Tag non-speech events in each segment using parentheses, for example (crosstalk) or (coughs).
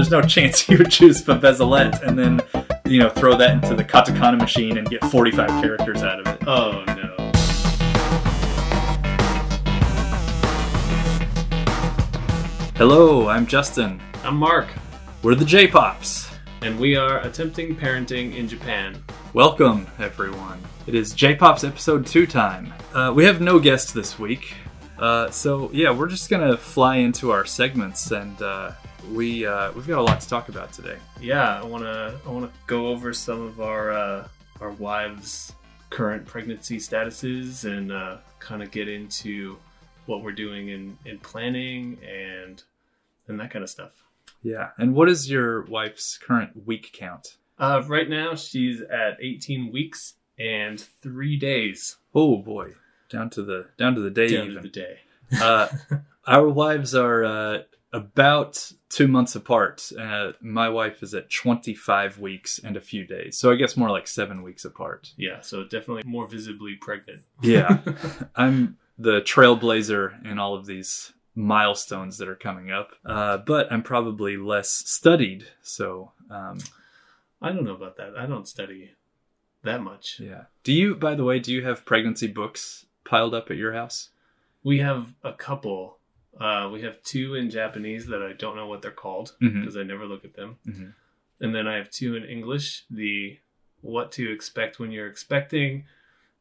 there's no chance you would choose Bebezelet and then, you know, throw that into the katakana machine and get 45 characters out of it. Oh no. Hello, I'm Justin. I'm Mark, We're the J-Pops. and we are attempting parenting in Japan. Welcome, everyone. It is J-Pops episode 2 time. Uh, we have no guest this week. Uh, so, yeah, we're just going to fly into our segments and uh, we, uh, we've got a lot to talk about today. Yeah, I wanna I wanna go over some of our uh, our wives' current pregnancy statuses and uh, kind of get into what we're doing in, in planning and and that kind of stuff. Yeah. And what is your wife's current week count? Uh, right now, she's at 18 weeks and three days Oh boy, down to the down to the day down even. to the day. uh, (laughs) our wives are uh, about two months apart. Uh, my wife is at 25 weeks and a few days, so I guess more like seven weeks apart. Yeah, so definitely more visibly pregnant. Yeah, (laughs) I'm the trailblazer in all of these milestones that are coming up, uh, but I'm probably less studied. So, um, I don't know about that. I don't study that much. yeah. Do you, by the way, do you have pregnancy books piled up at your house? We have a couple. Uh, we have two in Japanese that I don't know what they're called because I never look at them. Mhm. And then I have two in English the what to expect when you're expecting,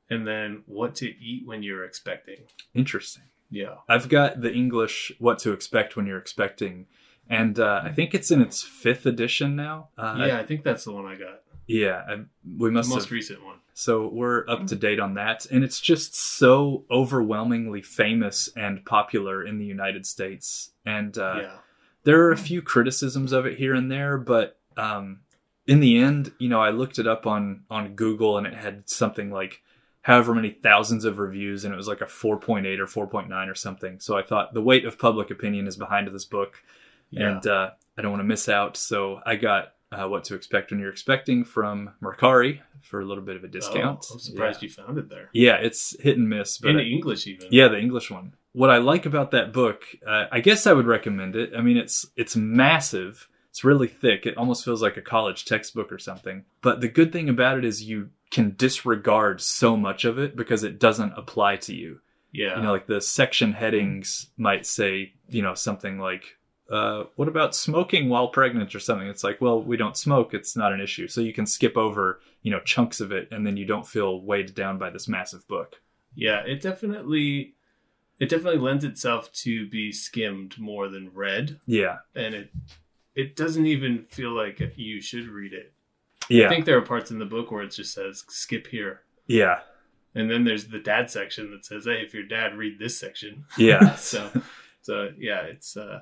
and then what to eat when you're expecting. Interesting. Yeah. I've got the English "What to Expect When You're Expecting," and uh, I think it's in its fifth edition now. Uh, yeah, I think that's the one I got. yeah. I, we The must most have. recent one. So we're up to date on that, and it's just so overwhelmingly famous and popular in the United States. And uh, yeah. there are a few criticisms of it here and there, but um, in the end, you know, I looked it up on on Google, and it had something like however many thousands of reviews, and it was like a 4.8 or 4.9 or something. So I thought the weight of public opinion is behind this book, Yeah. and uh, I don't want to miss out. So I got uh, what to expect when you're expecting from Mercari for a little bit of a discount. Oh, I'm surprised you found it there. Yeah, it's hit and miss, but in I- English, even. yeah, the English one. What I like about that book, uh, I guess I would recommend it. I mean, it's it's massive. It's really thick. It almost feels like a college textbook or something. But the good thing about it is you can disregard so much of it because it doesn't apply to you. Yeah. You know, like the section headings might say, you know, something like, uh, "What about smoking while pregnant?" or something. It's like, well, we don't smoke. It's not an issue. So you can skip over, you know, chunks of it, and then you don't feel weighed down by this massive book. Yeah, it definitely it definitely lends itself to be skimmed more than read, Yeah, and it it doesn't even feel like you should read it. yeah, I think there are parts in the book where it just says skip here. yeah. And then there's the dad section that says, "Hey, if you're dad, read this section." Yeah. (laughs) so, so yeah, it's uh,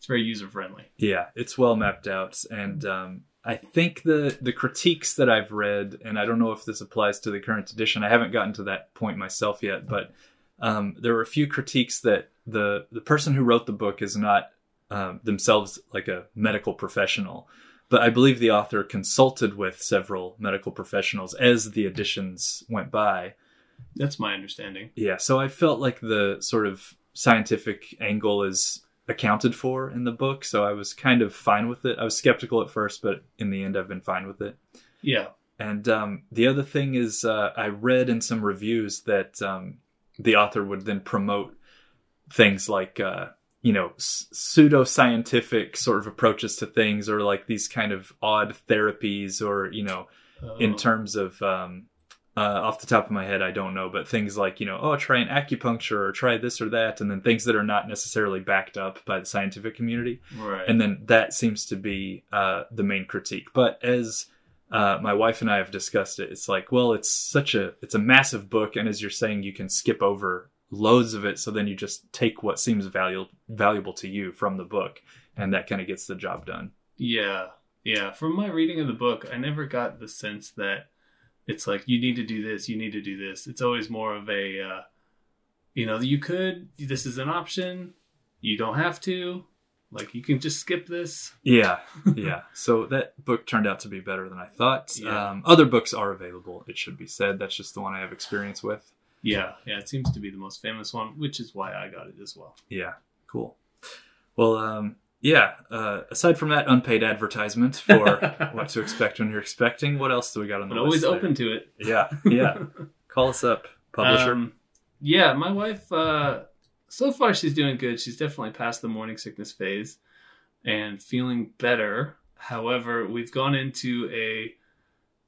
it's very user friendly. Yeah, it's well mapped out, and um, I think the the critiques that I've read, and I don't know if this applies to the current edition. I haven't gotten to that point myself yet, but um, there were a few critiques that the the person who wrote the book is not um, themselves like a medical professional, but I believe the author consulted with several medical professionals as the editions went by. That's my understanding. Yeah, so I felt like the sort of scientific angle is accounted for in the book, so I was kind of fine with it. I was skeptical at first, but in the end, I've been fine with it. Yeah, And um, the other thing is, uh, I read in some reviews that um, the author would then promote things like, uh, you know, s- pseudo-scientific sort of approaches to things, or like these kind of odd therapies, or you know, in Uh, terms of um, uh, off the top of my head i don't know but things like you know oh try an acupuncture or try this or that and then things that are not necessarily backed up by the scientific community right. and then that seems to be uh, the main critique but as uh, my wife and i have discussed it it's like well it's such a it's a massive book and as you're saying you can skip over loads of it so then you just take what seems valuable valuable to you from the book and that kind of gets the job done Yeah, yeah. From my reading of the book, I never got the sense that it's like you need to do this, you need to do this. It's always more of a, uh, you know, you could. This is an option. You don't have to. Like you can just skip this. Yeah, (laughs) yeah. So that book turned out to be better than I thought. Yeah. Um, other books are available. It should be said. That's just the one I have experience with. Yeah, yeah. It seems to be the most famous one, which is why I got it as well. Yeah, cool. Well, um, yeah, uh, aside from that unpaid advertisement for (laughs) what to expect when you're expecting, what else do we got on the But list? always there? open to it. Yeah, yeah. (laughs) Call us up, publisher. Um, yeah, my wife. Uh, so far, she's doing good. She's definitely past the morning sickness phase and feeling better. However, we've gone into a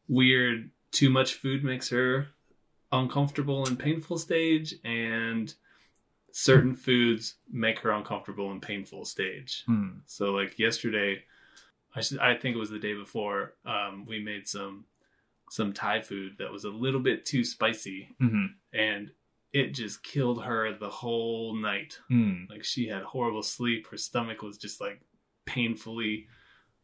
weird too much food makes her uncomfortable and painful stage, and certain foods make her uncomfortable and painful stage. Hmm. So, like yesterday, I should, I think it was the day before. Um, we made some some Thai food that was a little bit too spicy, hmm and it just killed her the whole night. Hmm. Like she had horrible sleep. Her stomach was just like painfully,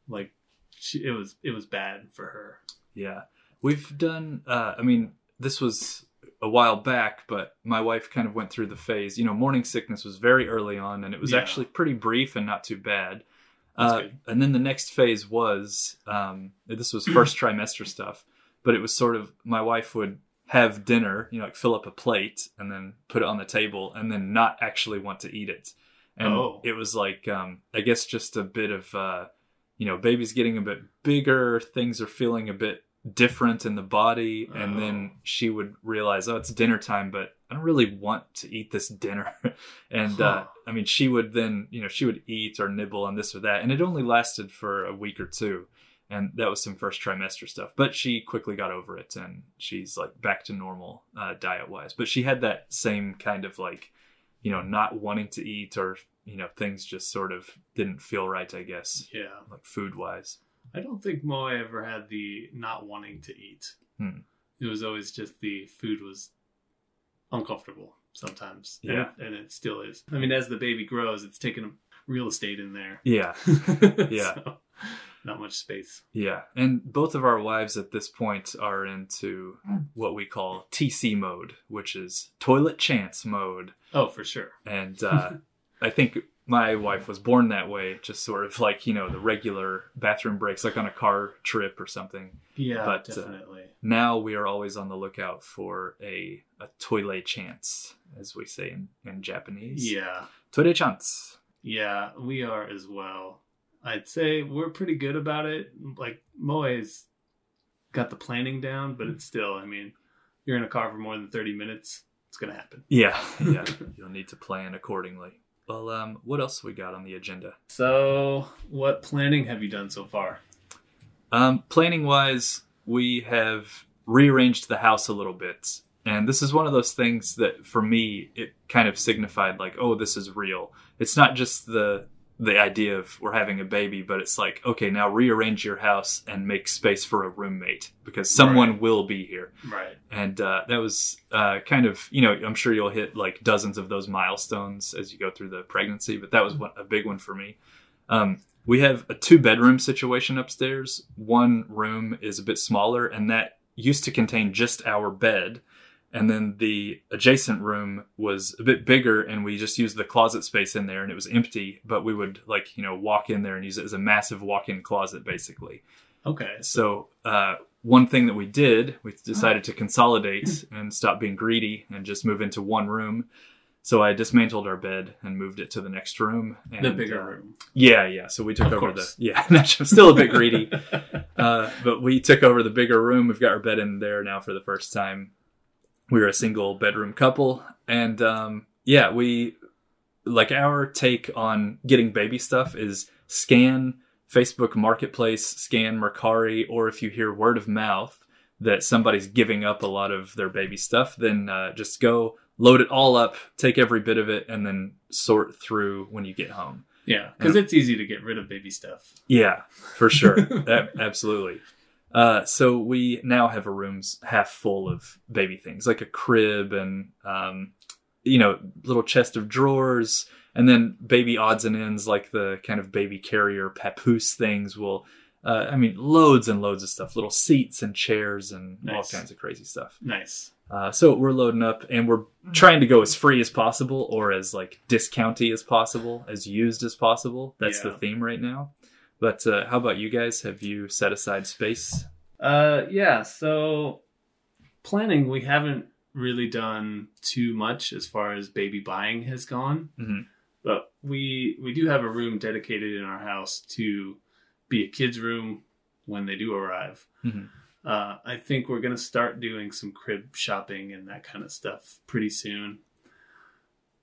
like she, it was it was bad for her. Yeah, we've done. Uh, I mean, this was a while back, but my wife kind of went through the phase. You know, morning sickness was very early on, and it was Yeah. actually pretty brief and not too bad. Uh, and then the next phase was um, this was first (clears throat) trimester stuff, but it was sort of my wife would have dinner, you know, like fill up a plate and then put it on the table, and then not actually want to eat it. And Oh. it was like, um, I guess, just a bit of, uh, you know, baby's getting a bit bigger, things are feeling a bit different in the body, and then Oh. she would realize, oh, it's dinner time, but I don't really want to eat this dinner. (laughs) and uh, I mean, she would then, you know, she would eat or nibble on this or that, and it only lasted for a week or two. And that was some first trimester stuff, but she quickly got over it, and she's like back to normal uh, diet wise. But she had that same kind of like, you know, not wanting to eat or you know things just sort of didn't feel right. I guess Yeah, like food wise. I don't think Moe ever had the not wanting to eat. Hmm. It was always just the food was uncomfortable sometimes. And Yeah. it- and it still is. I mean, as the baby grows, it's taking real estate in there. Yeah, (laughs) Yeah. So, not much space. yeah. And both of our wives at this point are into what we call TC mode, which is toilet chance mode. Oh, for sure. And uh, (laughs) I think my wife was born that way, just sort of like, you know, the regular bathroom breaks, like on a car trip or something. Yeah, But, uh, definitely. Now we are always on the lookout for a, a toilet chance, as we say in, in Japanese. yeah. Toilet chance. Yeah, we are as well. I'd say we're pretty good about it. Like Moe's got the planning down, but it's still, I mean, you're in a car for more than 30 minutes, it's going to happen. Yeah, yeah. (laughs) You'll need to plan accordingly. Well, um, what else we got on the agenda? So, what planning have you done so far? Um, planning wise, we have rearranged the house a little bit. And this is one of those things that for me, it kind of signified like, oh, this is real. It's not just the the idea of we're having a baby, but it's like, okay, now rearrange your house and make space for a roommate because someone Right. will be here. Right. And uh, that was uh, kind of, you know, I'm sure you'll hit like dozens of those milestones as you go through the pregnancy, but that was one, a big one for me. Um, we have a two bedroom situation upstairs. One room is a bit smaller, and that used to contain just our bed. And then the adjacent room was a bit bigger, and we just used the closet space in there, and it was empty. But we would like, you know, walk in there and use it as a massive walk in closet, basically. Okay. So uh, one thing that we did, we decided to consolidate (clears throat) and stop being greedy and just move into one room. So I dismantled our bed and moved it to the next room. And, the bigger uh, room. Yeah, yeah. So we took Of over course. the yeah. (laughs) I'm still a bit greedy, (laughs) uh, but we took over the bigger room. We've got our bed in there now for the first time. We were a single bedroom couple, and um, yeah, we like our take on getting baby stuff is scan Facebook Marketplace, scan Mercari, or if you hear word of mouth that somebody's giving up a lot of their baby stuff, then uh, just go load it all up, take every bit of it, and then sort through when you get home. yeah, because it's easy to get rid of baby stuff. Yeah, for sure. (laughs) Absolutely. Uh, so we now have a room's half full of baby things, like a crib and, um, you know, little chest of drawers, and then baby odds and ends, like the kind of baby carrier papoose things. Will, uh, I mean, loads and loads of stuff, little seats and chairs and all kinds of crazy stuff. Nice. Uh, so we're loading up and we're trying to go as free as possible or as like discounty as possible, as used as possible. That's Yeah. the theme right now. But uh, how about you guys? Have you set aside space? Uh, yeah. So planning, we haven't really done too much as far as baby buying has gone. Mhm. But we we do have a room dedicated in our house to be a kids room when they do arrive. Mhm. Uh, I think we're gonna start doing some crib shopping and that kind of stuff pretty soon.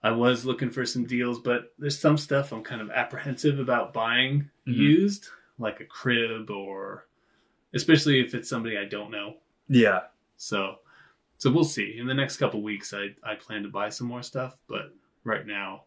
I was looking for some deals, but there's some stuff I'm kind of apprehensive about buying Mhm. used, like a crib or especially if it's somebody I don't know. Yeah. So so we'll see. In the next couple weeks I I plan to buy some more stuff, but right now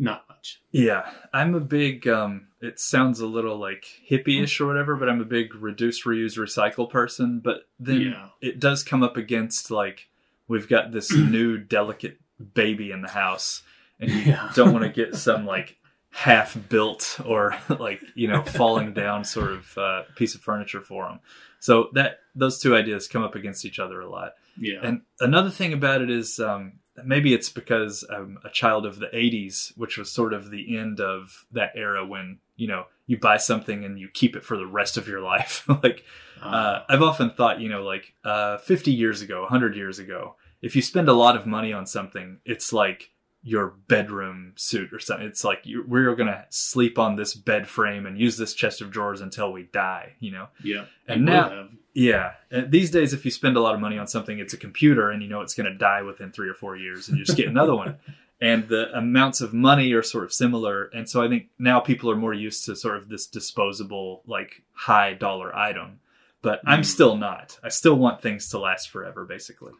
not much. Yeah, I'm a big. Um, it sounds a little like hippie-ish or whatever, but I'm a big reduce, reuse, recycle person. But then Yeah. it does come up against like we've got this (clears throat) new delicate baby in the house, and you Yeah. don't want to get (laughs) some like half-built or like you know falling down sort of uh, piece of furniture for them. So that those two ideas come up against each other a lot. Yeah. And another thing about it is um, maybe it's because I'm a child of the 80s, which was sort of the end of that era when, you know, you buy something and you keep it for the rest of your (laughs) life. like, uh, I've often thought, you know, like uh, 50 years ago, 100 years ago, if you spend a lot of money on something, it's like your bedroom suit or something. It's like you, we're going to sleep on this bed frame and use this chest of drawers until we die, you know? yeah. and now- have. Yeah. And these days, if you spend a lot of money on something, it's a computer and you know it's going to die within three or four years and you just get another one. (laughs) And the amounts of money are sort of similar. And so I think now people are more used to sort of this disposable, like high dollar item. But I'm Mm. still not. I still want things to last forever, basically.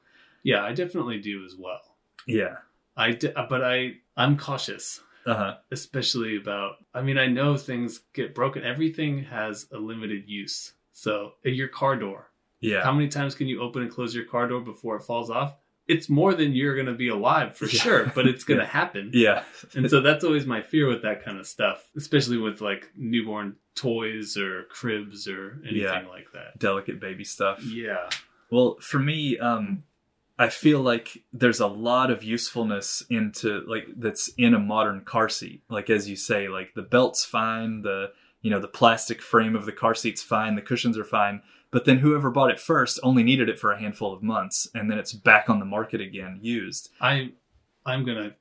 Yeah, I definitely do as well. Yeah. I d- but I I'm cautious, Uh huh. especially about. I mean, I know things get broken. Everything has a limited use. So uh, your car door. Yeah. How many times can you open and close your car door before it falls off? It's more than you're going to be alive for Yeah. sure, but it's going (laughs) to Yeah. happen. yeah. And so that's always my fear with that kind of stuff, especially with like newborn toys or cribs or anything Yeah. like that. Delicate baby stuff. Yeah. Well, for me, um, I feel like there's a lot of usefulness into like that's in a modern car seat. Like as you say, like the belt's fine, the you know the plastic frame of the car seat's fine, the cushions are fine. But then whoever bought it first only needed it for a handful of months, and then it's back on the market again, used. I I'm to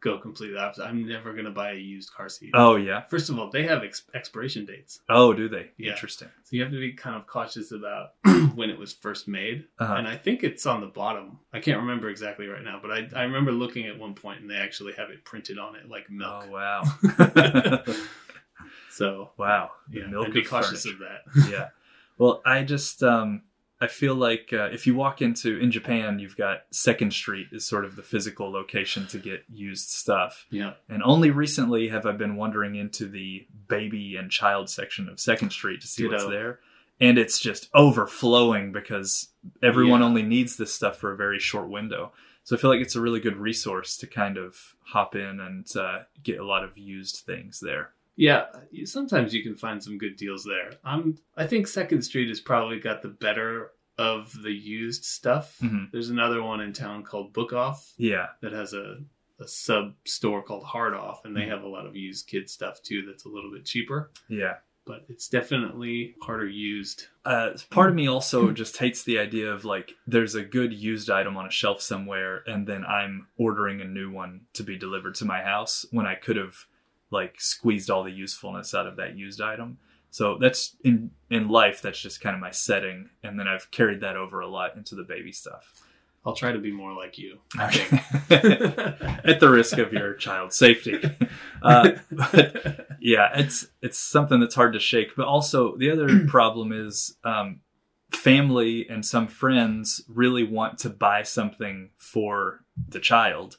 go completely opposite. I'm never going to buy a used car seat. Oh yeah. First of all, they have ex- expiration dates. Oh, do they? Yeah. Interesting. So you have to be kind of cautious about (clears throat) when it was first made. Uh-huh. And I think it's on the bottom. I can't remember exactly right now, but I, I remember looking at one point and they actually have it printed on it like milk. Oh wow. (laughs) (laughs) So wow. Yeah, milk I'd be cautious furniture. of that. yeah. Well, I just um, I feel like uh, if you walk into in Japan, you've got Second Street is sort of the physical location to get used stuff. Yeah. And only recently have I been wandering into the baby and child section of Second Street to see what's there. And it's just overflowing because everyone Yeah. only needs this stuff for a very short window. So I feel like it's a really good resource to kind of hop in and uh, get a lot of used things there. Yeah, sometimes you can find some good deals there. I'm I think Second Street has probably got the better of the used stuff. Mhm. There's another one in town called Book Off Yeah. that has a a sub store called Hard Off, and they Mhm. have a lot of used kid stuff too. That's a little bit cheaper, Yeah. but it's definitely harder used. uh, part of me also (laughs) just hates the idea of like there's a good used item on a shelf somewhere and then i'm ordering a new one to be delivered to my house when i could have like squeezed all the usefulness out of that used item so that's in in life that's just kind of my setting and then i've carried that over a lot into the baby stuff I'll try to be more like you. (laughs) at the risk of your child's safety (laughs) uh, but yeah, it's it's something that's hard to shake. But also the other (clears throat) problem is um, family and some friends really want to buy something for the child.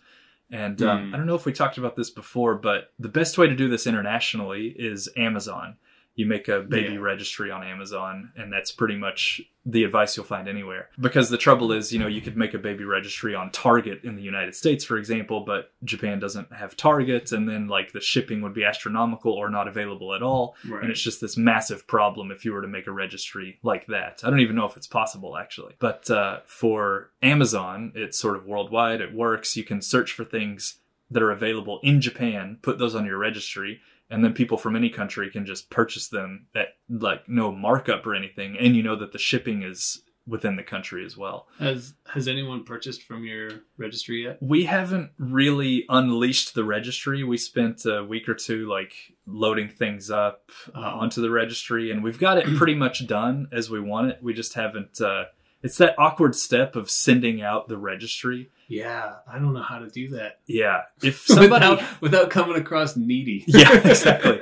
And um, Hmm. I don't know if we talked about this before, but the best way to do this internationally is Amazon. You make a baby Yeah. registry on Amazon, and that's pretty much the advice you'll find anywhere. Because the trouble is, you know, you could make a baby registry on Target in the United States, for example, but Japan doesn't have Target, and then like the shipping would be astronomical or not available at all. right. And it's just this massive problem if you were to make a registry like that. I don't even know if it's possible actually. But uh, for Amazon, it's sort of worldwide. It works. You can search for things that are available in Japan, put those on your registry, and then people from any country can just purchase them at like no markup or anything. And you know that the shipping is within the country as well. Has has anyone purchased from your registry yet? We haven't really unleashed the registry. We spent a week or two like loading things up uh, Oh. onto the registry, and we've got it pretty much done as we want it. We just haven't. Uh, it's that awkward step of sending out the registry. Yeah, I don't know how to do that. Yeah, if (laughs) somebody, without, without coming across needy. (laughs) Yeah, exactly.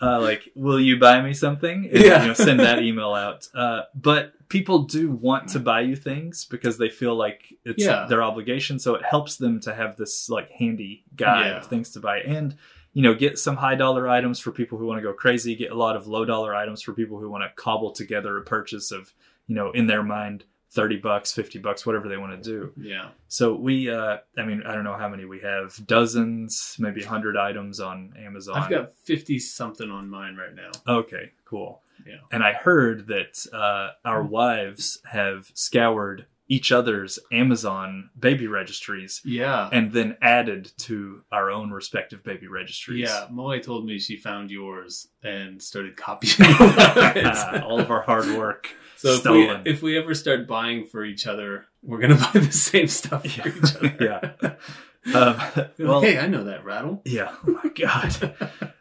uh, like, will you buy me something? And, Yeah. you know, send that email out. Uh, but people do want to buy you things because they feel like it's Yeah. their obligation. So it helps them to have this like handy guide Yeah. of things to buy and. You know, get some high dollar items for people who want to go crazy. Get a lot of low dollar items for people who want to cobble together a purchase of, you know, in their mind, thirty bucks, fifty bucks, whatever they want to do. yeah. So we, uh, I mean, I don't know how many we have, dozens, maybe a hundred items on Amazon. I've got fifty something on mine right now. Okay, cool. Yeah. And I heard that uh, our wives have scoured each other's Amazon baby registries Yeah. and then added to our own respective baby registries. Yeah, Molly told me she found yours and started copying. (laughs) (laughs) All of our hard work. so if we, if we ever start buying for each other, we're gonna (laughs) buy the same stuff for each other. yeah. Um, well, hey, I know that rattle. yeah. Oh my God.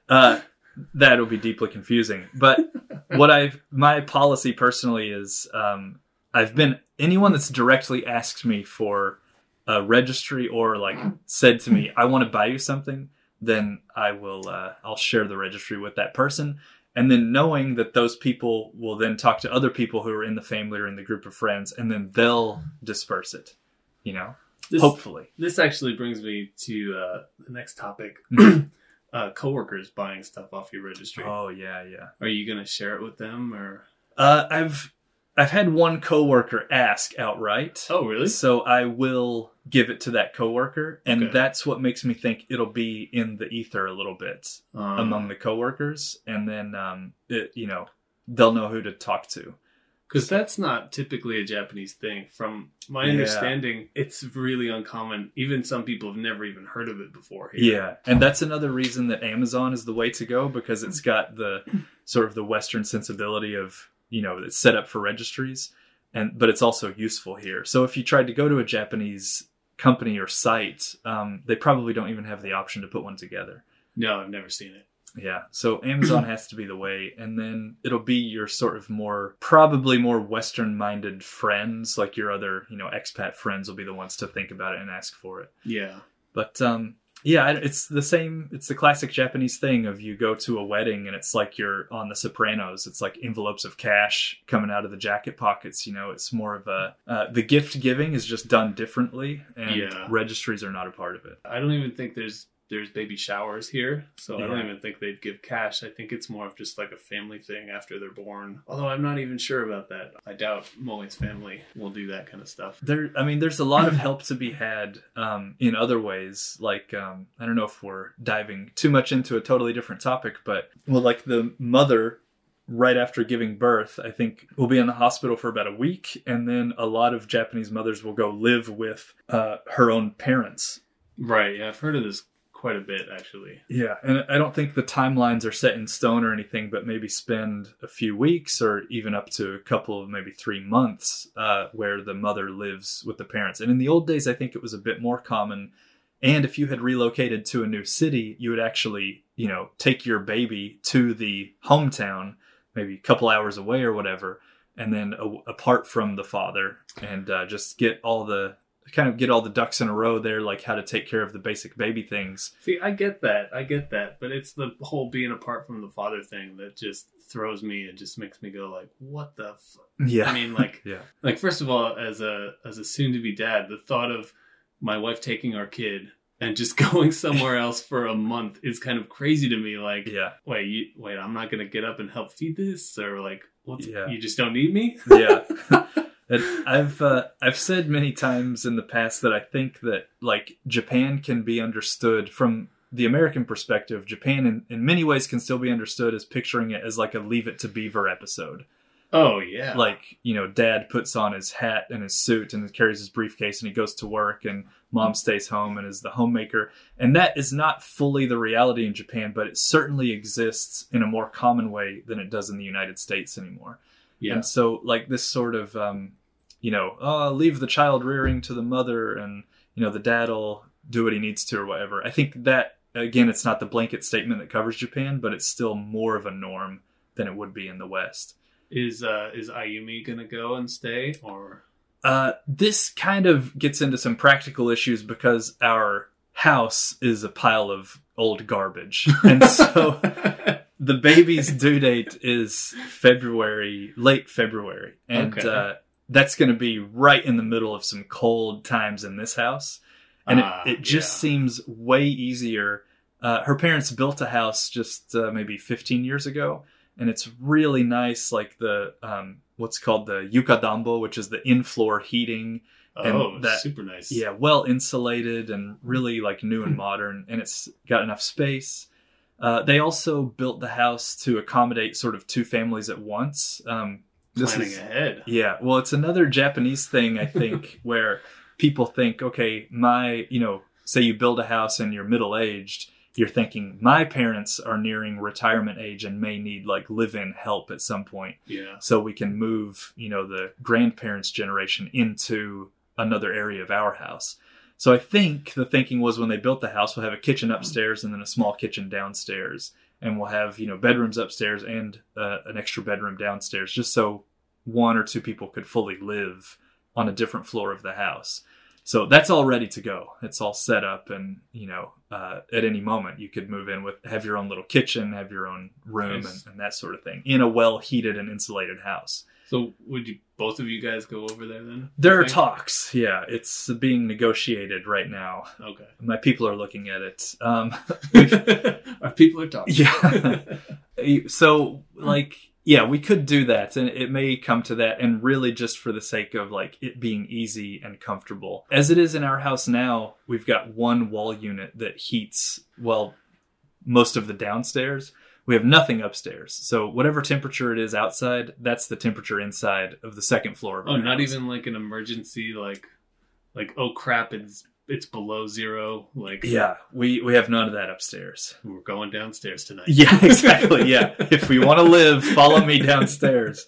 Uh, that'll be deeply confusing. But what I've my policy personally is um, I've been anyone that's directly asked me for a registry or like said to me I want to buy you something, then I will uh, I'll share the registry with that person. And then knowing that those people will then talk to other people who are in the family or in the group of friends, and then they'll disperse it. You know, This, hopefully. this actually brings me to uh, the next topic. (clears throat) uh, coworkers buying stuff off your registry. Oh yeah, yeah. Are you gonna share it with them or? Uh, I've I've had one coworker ask outright. Oh, really? So I will give it to that coworker, and Okay. that's what makes me think it'll be in the ether a little bit Um, among the coworkers, and then um, it, you know, they'll know who to talk to. Because that's not typically a Japanese thing. From my Yeah. understanding, it's really uncommon. Even some people have never even heard of it before. here. Yeah, and that's another reason that Amazon is the way to go because it's got the sort of the Western sensibility of you know it's set up for registries, and but it's also useful here. So if you tried to go to a Japanese company or site, um, they probably don't even have the option to put one together. No, I've never seen it. Yeah, so Amazon (coughs) has to be the way, and then it'll be your sort of more, probably more Western minded friends, like your other, you know, expat friends will be the ones to think about it and ask for it. Yeah. But um, yeah, it's the same. It's the classic Japanese thing of you go to a wedding and it's like you're on The Sopranos. It's like envelopes of cash coming out of the jacket pockets. You know, it's more of a uh, the gift giving is just done differently, and Yeah. registries are not a part of it. I don't even think there's there's baby showers here, so I don't even think they'd give cash. I think it's more of just like a family thing after they're born. Although I'm not even sure about that. I doubt Molly's family will do that kind of stuff. There, I mean, there's a lot of help to be had um, in other ways. Like, um, I don't know if we're diving too much into a totally different topic, but well, like the mother right after giving birth, I think will be in the hospital for about a week, and then a lot of Japanese mothers will go live with uh, her own parents. Right. Yeah, I've heard of this quite a bit actually. Yeah, and I don't think the timelines are set in stone or anything, but maybe spend a few weeks or even up to a couple of maybe three months uh, where the mother lives with the parents. And in the old days, I think it was a bit more common. And if you had relocated to a new city, you would actually, you know, take your baby to the hometown, maybe a couple hours away or whatever, and then a- apart from the father, and uh, just get all the kind of get all the ducks in a row there, like how to take care of the basic baby things. See, I get that. I get that, but it's the whole being apart from the father thing that just throws me and just makes me go like, "What the?" F-? Yeah. I mean, like, (laughs) Yeah. like first of all, as a as a soon to be dad, the thought of my wife taking our kid and just (laughs) going somewhere else for a month is kind of crazy to me. Like, Yeah. wait, you, wait, I'm not gonna get up and help feed this, or like, what's Yeah. you just don't need me? Yeah. (laughs) And I've uh, I've said many times in the past that I think that like Japan can be understood from the American perspective. Japan in, in many ways can still be understood as picturing it as like a Leave It to Beaver episode. Oh yeah, Like you know, Dad puts on his hat and his suit and carries his briefcase and he goes to work, and Mom stays home and is the homemaker. And that is not fully the reality in Japan, but it certainly exists in a more common way than it does in the United States anymore. yeah, And so, like this sort of, um, you know, oh, leave the child rearing to the mother, and you know the dad'll do what he needs to or whatever. I think that again, it's not the blanket statement that covers Japan, but it's still more of a norm than it would be in the West. Is uh is Ayumi gonna go and stay or Uh, this kind of gets into some practical issues because our house is a pile of old garbage, and so (laughs) the baby's due date is February, late February, and Okay. uh, that's going to be right in the middle of some cold times in this house, and Ah, it, it just yeah. seems way easier. Uh, her parents built a house just uh, maybe 15 years ago, and it's really nice, like the um, what's called the yukadambo, which is the in-floor heating. and oh that- super nice. Yeah, well insulated and really like new and modern, and it's got enough space. Uh, they also built the house to accommodate sort of two families at once. Um, this Planning is ahead. yeah, well, it's another Japanese thing I think (laughs) where people think, okay, my you know, say you build a house and you're middle aged, you're thinking my parents are nearing retirement age and may need like live-in help at some point Yeah. so we can move you know the grandparents generation into another area of our house so i think the thinking was when they built the house we'll have a kitchen upstairs and then a small kitchen downstairs and we'll have you know bedrooms upstairs and uh, an extra bedroom downstairs just so one or two people could fully live on a different floor of the house so that's all ready to go it's all set up and you know uh, at any moment you could move in with have your own little kitchen have your own room Nice. and, and that sort of thing in a well heated and insulated house So would you both of you guys go over there then? there are talks yeah it's being negotiated right now Okay. my people are looking at it um, (laughs) Our people are talking. (laughs) yeah (laughs) so like yeah we could do that and it may come to that and really just for the sake of like it being easy and comfortable as it is in our house now we've got one wall unit that heats well most of the downstairs we have nothing upstairs so whatever temperature it is outside that's the temperature inside of the second floor of Oh, not house. even like an emergency, like, like oh crap, it's it's below zero. Like, yeah we we have none of that upstairs we're going downstairs tonight. Yeah, (laughs) exactly. Yeah. if we want to live, follow me downstairs.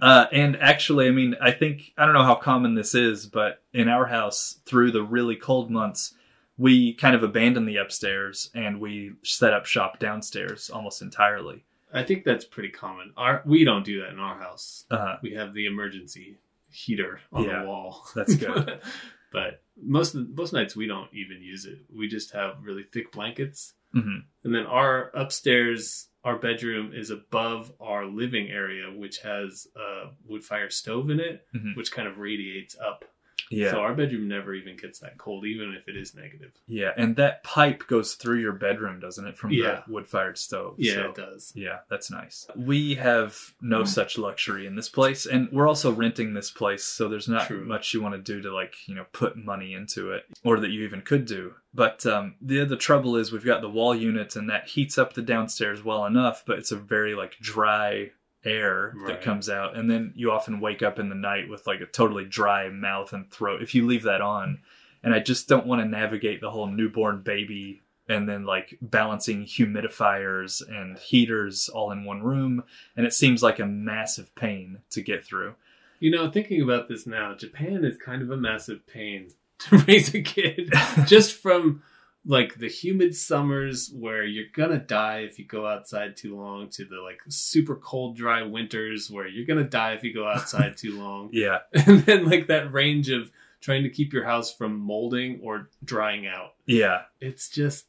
Uh, and actually, I mean, I think, I don't know how common this is, but in our house, through the really cold months, we kind of abandoned the upstairs and we set up shop downstairs almost entirely. I think that's pretty common. Our we don't do that in our house. Uh, We have the emergency heater on Yeah, the wall. that's good. (laughs) but most most nights we don't even use it. We just have really thick blankets, mhm. and then our upstairs, our bedroom is above our living area, which has a wood fire stove in it, Mhm. which kind of radiates up. Yeah. So our bedroom never even gets that cold, even if it is negative. yeah. And that pipe goes through your bedroom, doesn't it? From Yeah. the wood fired stove. Yeah, So- it does. Yeah, that's nice. We have no such luxury in this place, and we're also renting this place, so there's not True. much you want to do to like you know put money into it, or that you even could do. But um, the the trouble is we've got the wall units, and that heats up the downstairs well enough, but it's a very like dry air that comes out, and then you often wake up in the night with like a totally dry mouth and throat if you leave that on. And I just don't want to navigate the whole newborn baby and then like balancing humidifiers and heaters all in one room and it seems like a massive pain to get through You know, thinking about this now, Japan is kind of a massive pain (laughs) to raise a kid. (laughs) Just from like the humid summers where you're gonna die if you go outside too long to the like super cold dry winters where you're gonna die if you go outside too long. (laughs) yeah (laughs) And then like that range of trying to keep your house from molding or drying out. yeah It's just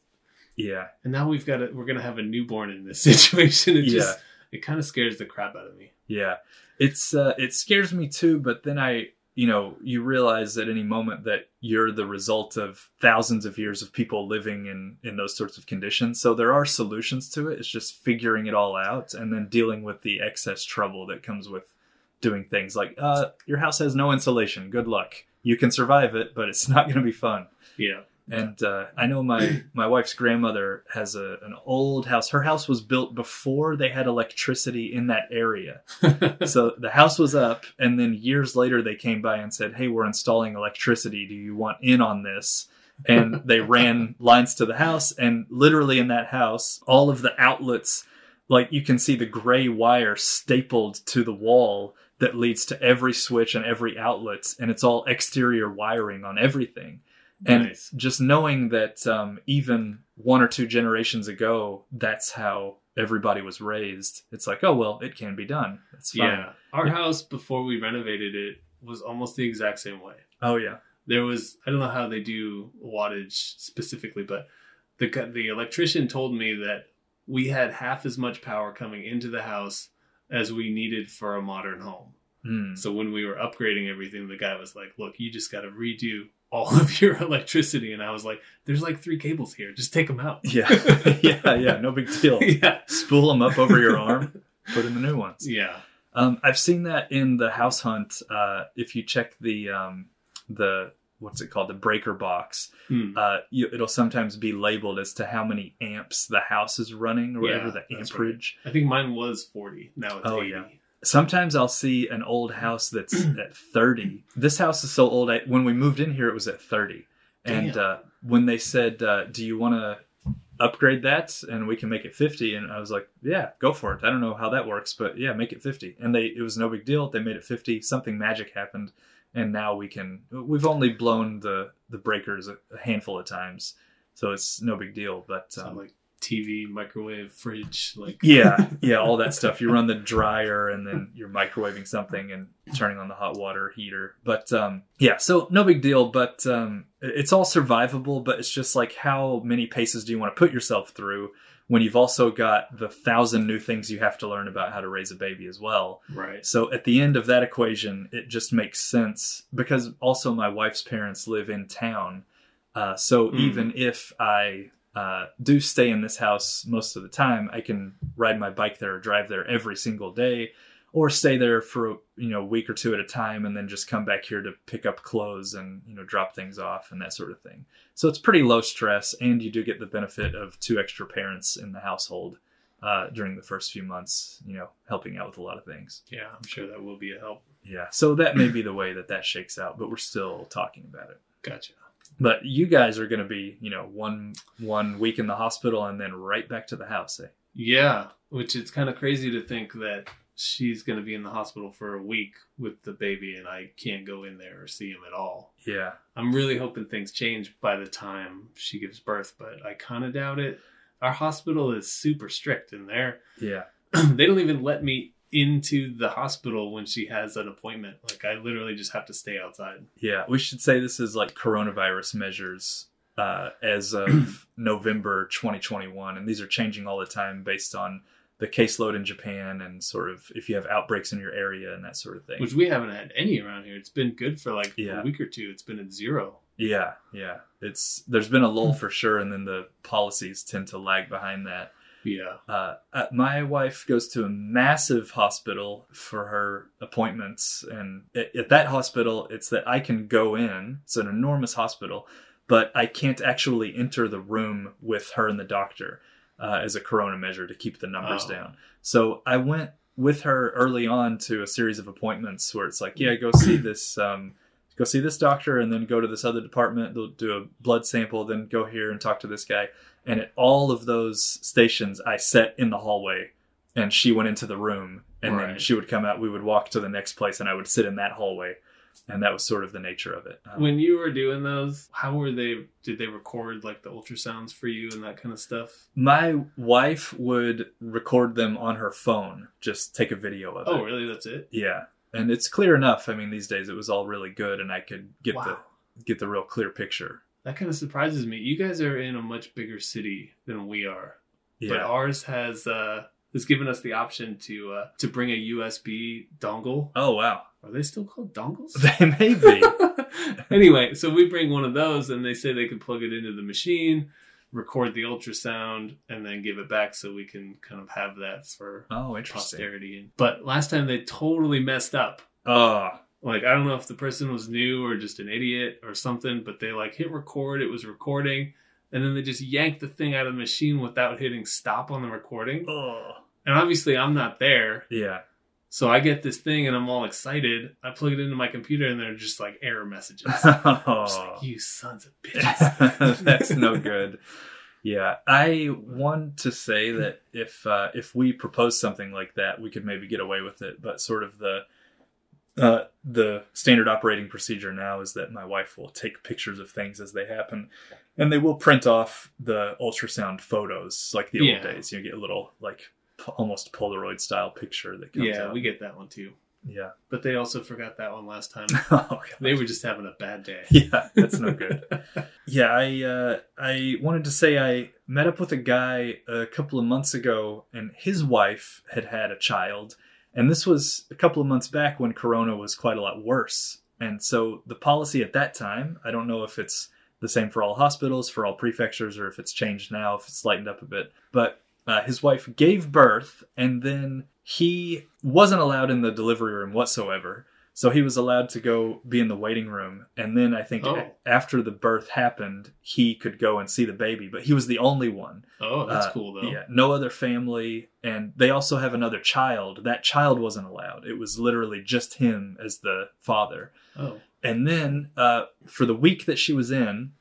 yeah and now we've got a, we're gonna have a newborn in this (laughs) situation. It Yeah. just it kind of scares the crap out of me. yeah it's uh it scares me too but then i you know you realize at any moment that you're the result of thousands of years of people living in in those sorts of conditions. So there are solutions to it. It's just figuring it all out and then dealing with the excess trouble that comes with doing things like uh your house has no insulation. Good luck. You can survive it but it's (laughs) not going to be fun. Yeah. And uh, I know my (clears throat) my wife's grandmother has a an old house. Her house was built before they had electricity in that area. (laughs) so the house was up, and then years later they came by and said, "Hey, we're installing electricity. Do you want in on this?" And they ran (laughs) lines to the house, and literally in that house, all of the outlets, like you can see the gray wire stapled to the wall that leads to every switch and every outlet, and it's all exterior wiring on everything. And Nice. just knowing that um, even one or two generations ago, that's how everybody was raised. It's like, oh well, it can be done. It's fine. Yeah. Our Yeah. house before we renovated it was almost the exact same way. Oh yeah. There was I don't know how they do wattage specifically, but the the electrician told me that we had half as much power coming into the house as we needed for a modern home. Hmm. So when we were upgrading everything, the guy was like, "Look, you just got to redo all (laughs) of your electricity." And I was like, "There's like three cables here. Just take them out." Yeah. (laughs) yeah. Yeah. No big deal. (laughs) yeah. Spool them up over your arm. Put in the new ones. Yeah. Um, I've seen that in the house hunt. Uh, if you check the um, the what's it called, the breaker box, Hmm. uh, you, it'll sometimes be labeled as to how many amps the house is running, or whatever the amperage. I think mine was 40. Now it's Oh, 80. yeah. Sometimes I'll see an old house that's (clears throat) at 30. This house is so old. I, when we moved in here, it was at 30. And uh, when they said, uh, "Do you want to upgrade that and we can make it 50?" and I was like, "Yeah, go for it." I don't know how that works, but yeah, make it 50. And they it was no big deal. They made it 50. Something magic happened, and now we can. We've only blown the the breakers a, handful of times, so it's no big deal. But So um, like TV, microwave, fridge, like yeah, (laughs) yeah, all that stuff. You run the dryer and then you're microwaving something and turning on the hot water heater. But um, yeah, so no big deal. But um, it's all survivable. But it's just like how many paces do you want to put yourself through when you've also got the thousand new things you have to learn about how to raise a baby as well. right. So at the end of that equation, it just makes sense because also my wife's parents live in town. Uh, so Mm. even if I uh, do stay in this house most of the time, I can ride my bike there or drive there every single day, or stay there for you know a week or two at a time, and then just come back here to pick up clothes and you know drop things off and that sort of thing. So it's pretty low stress, and you do get the benefit of two extra parents in the household uh, during the first few months. You know, helping out with a lot of things. Yeah, I'm sure that will be a help. Yeah, so that may be the way that that shakes out, but we're still talking about it. Gotcha. But you guys are going to be, you know, one one week in the hospital and then right back to the house. Eh? Yeah, which it's kind of crazy to think that she's going to be in the hospital for a week with the baby and I can't go in there or see him at all. Yeah, I'm really hoping things change by the time she gives birth, but I kind of doubt it. Our hospital is super strict in they're yeah, (clears throat) they don't even let me into the hospital when she has an appointment. Like I literally just have to stay outside. yeah. We should say this is like coronavirus measures uh, as of (clears throat) November 2021, and these are changing all the time based on the caseload in Japan and sort of if you have outbreaks in your area and that sort of thing. Which we haven't had any around here. It's been good for like Yeah. a week or two. It's been at zero. Yeah, yeah. It's there's been a lull for sure, and then the policies tend to lag behind that. Yeah. Uh, uh, my wife goes to a massive hospital for her appointments, and at, at that hospital, it's that I can go in. It's an enormous hospital, but I can't actually enter the room with her and the doctor uh, as a corona measure to keep the numbers Oh. down. So I went with her early on to a series of appointments where it's like, yeah, go see this. Um, Go see this doctor, and then go to this other department. They'll do a blood sample, then go here and talk to this guy. And at all of those stations, I sat in the hallway, and she went into the room, and then she would come out. We would walk to the next place, and I would sit in that hallway, and that was sort of the nature of it. Um, When you were doing those, how were they? Did they record like the ultrasounds for you and that kind of stuff? my wife would record them on her phone, just take a video of it. Oh, really? That's it? Yeah, and it's clear enough. I mean, these days it was all really good, and I could get wow. the get the real clear picture. That kind of surprises me. You guys are in a much bigger city than we are, yeah. but ours has uh, has given us the option to uh, to bring a USB dongle. Oh wow. Are they still called dongles? (laughs) They may be. (laughs) anyway, so we bring one of those, and they say they can plug it into the machine, record the ultrasound, and then give it back, so we can kind of have that for Oh, interesting. posterity. But last time they totally messed up. Oh, Like I don't know if the person was new or just an idiot or something, but they like hit record. It was recording, and then they just yanked the thing out of the machine without hitting stop on the recording. oh. And obviously, I'm not there, Yeah. So I get this thing and I'm all excited. I plug it into my computer, and they're just like error messages. (laughs) Oh. like, you sons of (laughs) bitches. (laughs) That's no good. Yeah, I want to say that if uh, if we propose something like that, we could maybe get away with it. But sort of the uh, the standard operating procedure now is that my wife will take pictures of things as they happen, and they will print off the ultrasound photos like the Yeah. old days. You get a little like almost Polaroid style picture that comes Yeah, out. we get that one too. yeah. But they also forgot that one last time. (laughs) oh, they were just having a bad day. (laughs) Yeah, that's no good. (laughs) yeah, I uh, I wanted to say I met up with a guy a couple of months ago, and his wife had had a child, and this was a couple of months back when Corona was quite a lot worse. And so the policy at that time, I don't know if it's the same for all hospitals, for all prefectures, or if it's changed now, if it's lightened up a bit. But uh, his wife gave birth, and then he wasn't allowed in the delivery room whatsoever. So he was allowed to go be in the waiting room, and then I think Oh. a- after the birth happened, he could go and see the baby. But he was the only one. Oh, that's Uh, cool though. Yeah, no other family, and they also have another child. That child wasn't allowed. It was literally just him as the father. Oh, And then uh, for the week that she was in,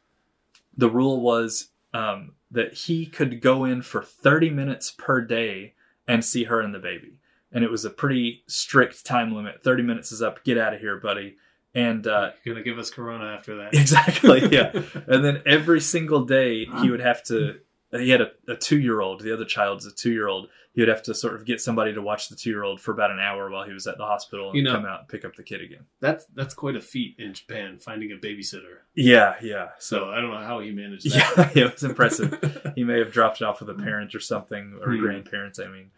the rule was um, that he could go in for 30 minutes per day and see her and the baby. And it was a pretty strict time limit. 30 minutes is up. Get out of here, buddy. And uh, you're gonna give us Corona after that. (laughs) (laughs) exactly, yeah. And then every single day he would have to. He had a, a two year old. The other child's a two year old. He would have to sort of get somebody to watch the two year old for about an hour while he was at the hospital and You know- come out and pick up the kid again. That's that's quite a feat in Japan finding a babysitter. Yeah, yeah. So I don't know how he managed that. Yeah, (laughs) it was impressive. (laughs) he may have dropped it off with a parent or something, or Hmm. grandparents, I mean.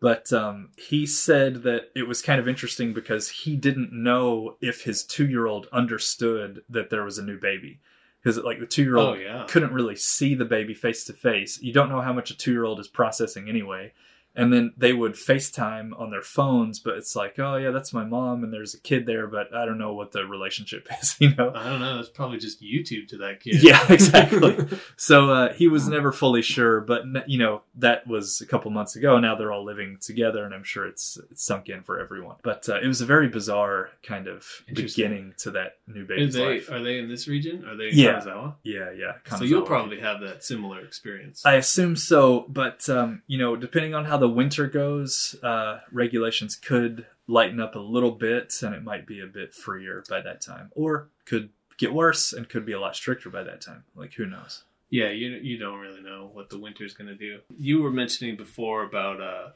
But um, he said that it was kind of interesting because he didn't know if his two year old understood that there was a new baby. Because, like, the two year old couldn't really see the baby face to face. You don't know how much a two year old is processing anyway. And then they would FaceTime on their phones, but it's like, oh, yeah, that's my mom, and there's a kid there, but I don't know what the relationship (laughs) is, you know? I don't know. It's probably just YouTube to that kid. Yeah, (laughs) exactly. (laughs) so uh, he was never fully sure, but you know that was a couple months ago. Now they're all living together, and I'm sure it's, it's sunk in for everyone. But uh, it was a very bizarre kind of beginning to that new Are baby's they life. are they in this region? Are they in Yeah. Kanazawa? Yeah, yeah. So you'll probably have that similar experience. I assume so, but um, you know, depending on how the winter goes, uh, regulations could lighten up a little bit, and it might be a bit freer by that time, or could get worse and could be a lot stricter by that time. Like who knows? yeah, you you don't really know what the winter's going to do. You were mentioning before about uh,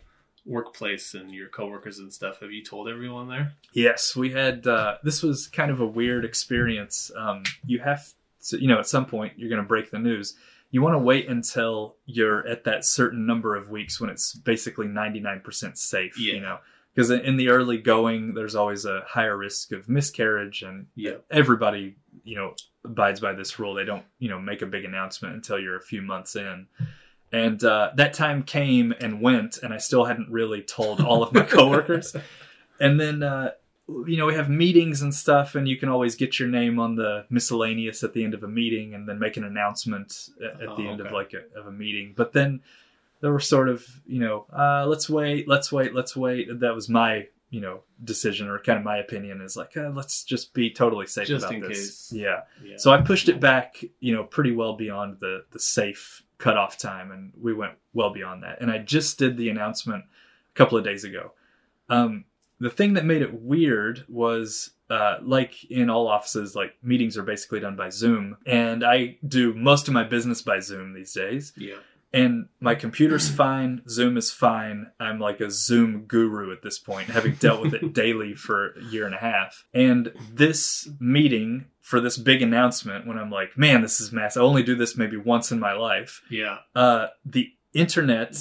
workplace and your coworkers and stuff. Have you told everyone there? Yes, we had. Uh, this was kind of a weird experience. Um, you have, to, you know, at some point you're going to break the news. You want to wait until you're at that certain number of weeks when it's basically 99% safe. Yeah. You know, because in the early going, there's always a higher risk of miscarriage, and Yeah. everybody, you know, abides by this rule. They don't, you know, make a big announcement until you're a few months in. And uh, that time came and went, and I still hadn't really told all of my (laughs) coworkers. And then, uh, you know, we have meetings and stuff, and you can always get your name on the miscellaneous at the end of a meeting, and then make an announcement at, at the Oh, end of like a, of a meeting. But then there were sort of, you know, uh, let's wait, let's wait, let's wait. That was my, you know, decision or kind of my opinion is like, uh, let's just be totally safe Just about in this. case. Yeah. Yeah. So I pushed it back, you know, pretty well beyond the the safe cutoff time, and we went well beyond that. And I just did the announcement a couple of days ago. Um, the thing that made it weird was, uh, like in all offices, like meetings are basically done by Zoom, and I do most of my business by Zoom these days. yeah. And my computer's (clears throat) fine, Zoom is fine. I'm like a Zoom guru at this point, having dealt with it (laughs) daily for a year and a half. And this meeting for this big announcement, when I'm like, man, this is massive. I only do this maybe once in my life. Yeah. Uh, the internet,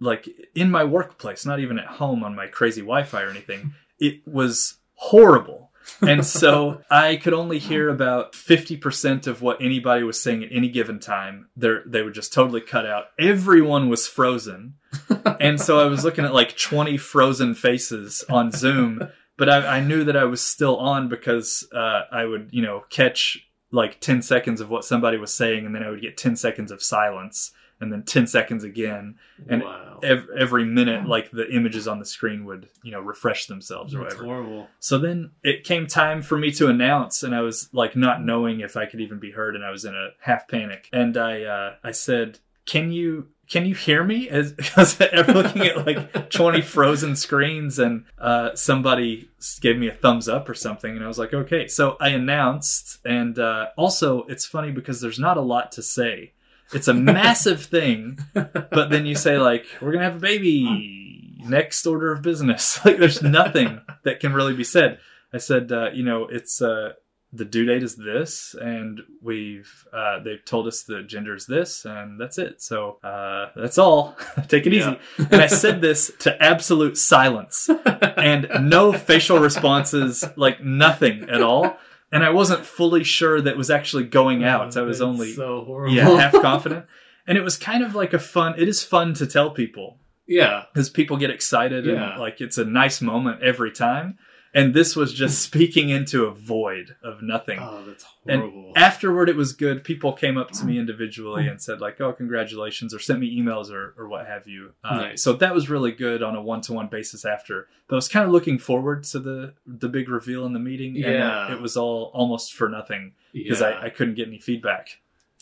like in my workplace, not even at home on my crazy Wi Fi or anything, it was horrible. and so (laughs) I could only hear about 50% of what anybody was saying at any given time. They would just totally cut out. Everyone was frozen. (laughs) and so I was looking at like 20 frozen faces on Zoom, but I, I knew that I was still on because uh, I would, you know, catch like 10 seconds of what somebody was saying, and then I would get 10 seconds of silence, and then 10 seconds again. And wow. Ev- every minute, like the images on the screen would, you know, refresh themselves or That's whatever. horrible. So then it came time for me to announce, and I was like not knowing if I could even be heard, and I was in a half panic. And I uh, I said, can you can you hear me? As, (laughs) because I'm looking at like 20 (laughs) frozen screens and uh, somebody gave me a thumbs up or something. And I was like, okay. So I announced. And uh, also, it's funny because there's not a lot to say. It's a massive thing. But then you say, like, we're going to have a baby. Next order of business. (laughs) Like, there's nothing that can really be said. I said, uh, you know, it's uh, the due date is this, and we've uh, they've told us the gender is this, and that's it. So uh, that's all. (laughs) Take it Yeah. easy. And I said this to absolute silence and no facial responses, like nothing at all. And I wasn't fully sure that was actually going oh, out. I was only so horrible. yeah half (laughs) confident. And it was kind of like a fun. It is fun to tell people yeah. because people get excited Yeah. and like it's a nice moment every time. And this was just (laughs) speaking into a void of nothing. Oh, that's horrible. And. Afterward, it was good. People came up to me individually and said like, "Oh, congratulations," or sent me emails or, or what have you. Uh, Nice. So that was really good on a one to one basis. After, but I was kind of looking forward to the the big reveal in the meeting. and Yeah. it was all almost for nothing because yeah. I, I couldn't get any feedback.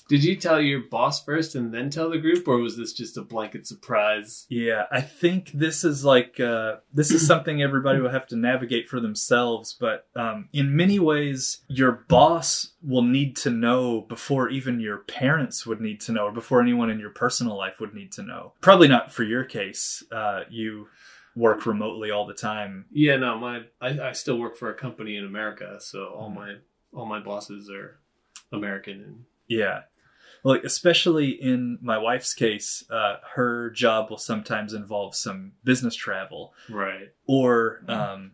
Did you tell your boss first and then tell the group, or was this just a blanket surprise? Yeah, I think this is like uh, this is something everybody will have to navigate for themselves. But um, in many ways, your boss will need to know before even your parents would need to know, or before anyone in your personal life would need to know. Probably not for your case. Uh, you work remotely all the time. Yeah, no, my I, I still work for a company in America, so all my all my bosses are American and Yeah. Well, especially in my wife's case, uh, her job will sometimes involve some business travel. right. or um,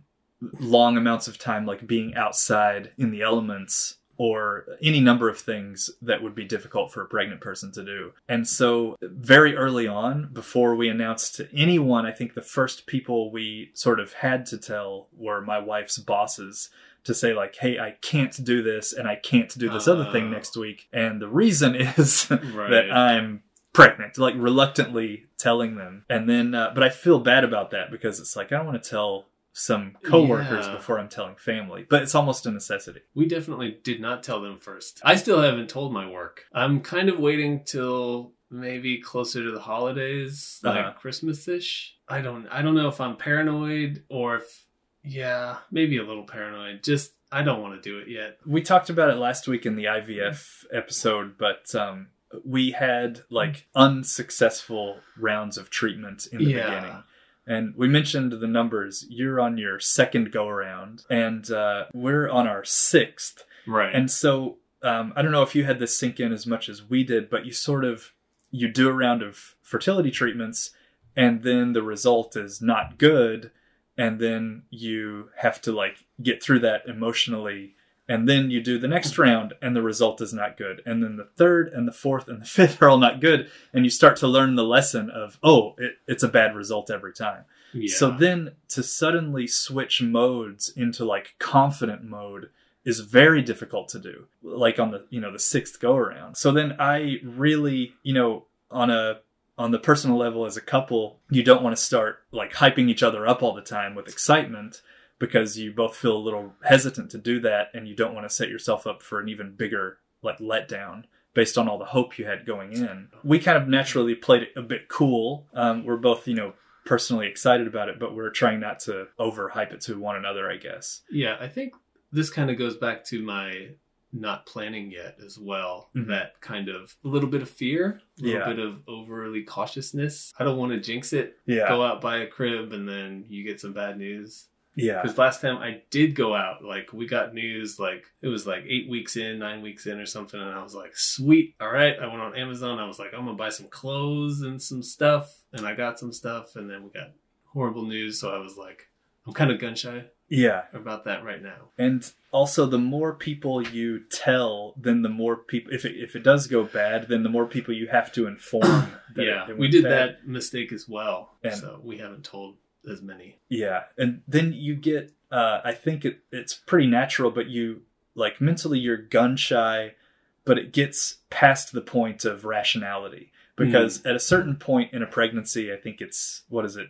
long amounts of time like being outside in the elements or any number of things that would be difficult for a pregnant person to do. And so, very early on, before we announced to anyone, I think the first people we sort of had to tell were my wife's bosses to say, like, hey, I can't do this and I can't do this other thing Oh. next week. And the reason (laughs) is Right. that I'm pregnant, like reluctantly telling them. And then, uh, but I feel bad about that because it's like, I don't want to tell some coworkers Yeah. before I'm telling family, but it's almost a necessity. We definitely did not tell them first. I still haven't told my work. I'm kind of waiting till maybe closer to the holidays, like Uh-huh. Christmas-ish. I don't I don't know if I'm paranoid or if yeah, maybe a little paranoid. Just I don't want to do it yet. We talked about it last week in the IVF episode, but um, we had like unsuccessful rounds of treatment in the Yeah. beginning. And we mentioned the numbers. You're on your second go around, and uh, we're on our sixth. Right. And so um, I don't know if you had this sink in as much as we did, but you sort of you do a round of fertility treatments, and then the result is not good, and then you have to like get through that emotionally, and then you do the next round, and the result is not good, and then the third and the fourth and the (laughs) fifth are all not good, and you start to learn the lesson of oh, it, it's a bad result every time. yeah. So then to suddenly switch modes into like confident mode is very difficult to do. Like on the, you know, the sixth go around. So then I really, you know, on a on the personal level as a couple, you don't want to start like hyping each other up all the time with excitement because you both feel a little hesitant to do that and you don't want to set yourself up for an even bigger like letdown based on all the hope you had going in. We kind of naturally played it a bit cool. Um, we're both, you know, personally excited about it, but we're trying not to overhype it to one another, I guess. Yeah, I think this kind of goes back to my not planning yet as well. Mhm. That kind of a little bit of fear, a little Yeah. bit of overly cautiousness. I don't want to jinx it. Yeah. Go out buy a crib and then you get some bad news. Yeah. Because last time I did go out, like we got news, like it was like eight weeks in, nine weeks in, or something, and I was like, "Sweet, all right." I went on Amazon. I was like, "I'm gonna buy some clothes and some stuff," and I got some stuff, and then we got horrible news. So I was like, "I'm kind of gun shy Yeah. about that right now." And also, the more people you tell, then the more people. If it, if it does go bad, then the more people you have to inform. (coughs) that yeah, we did bad. that mistake as well, And- so we haven't told as many. Yeah, and then you get. Uh, I think it, it's pretty natural, but you like mentally you're gun shy, but it gets past the point of rationality because at a certain point in a pregnancy, I think it's what is it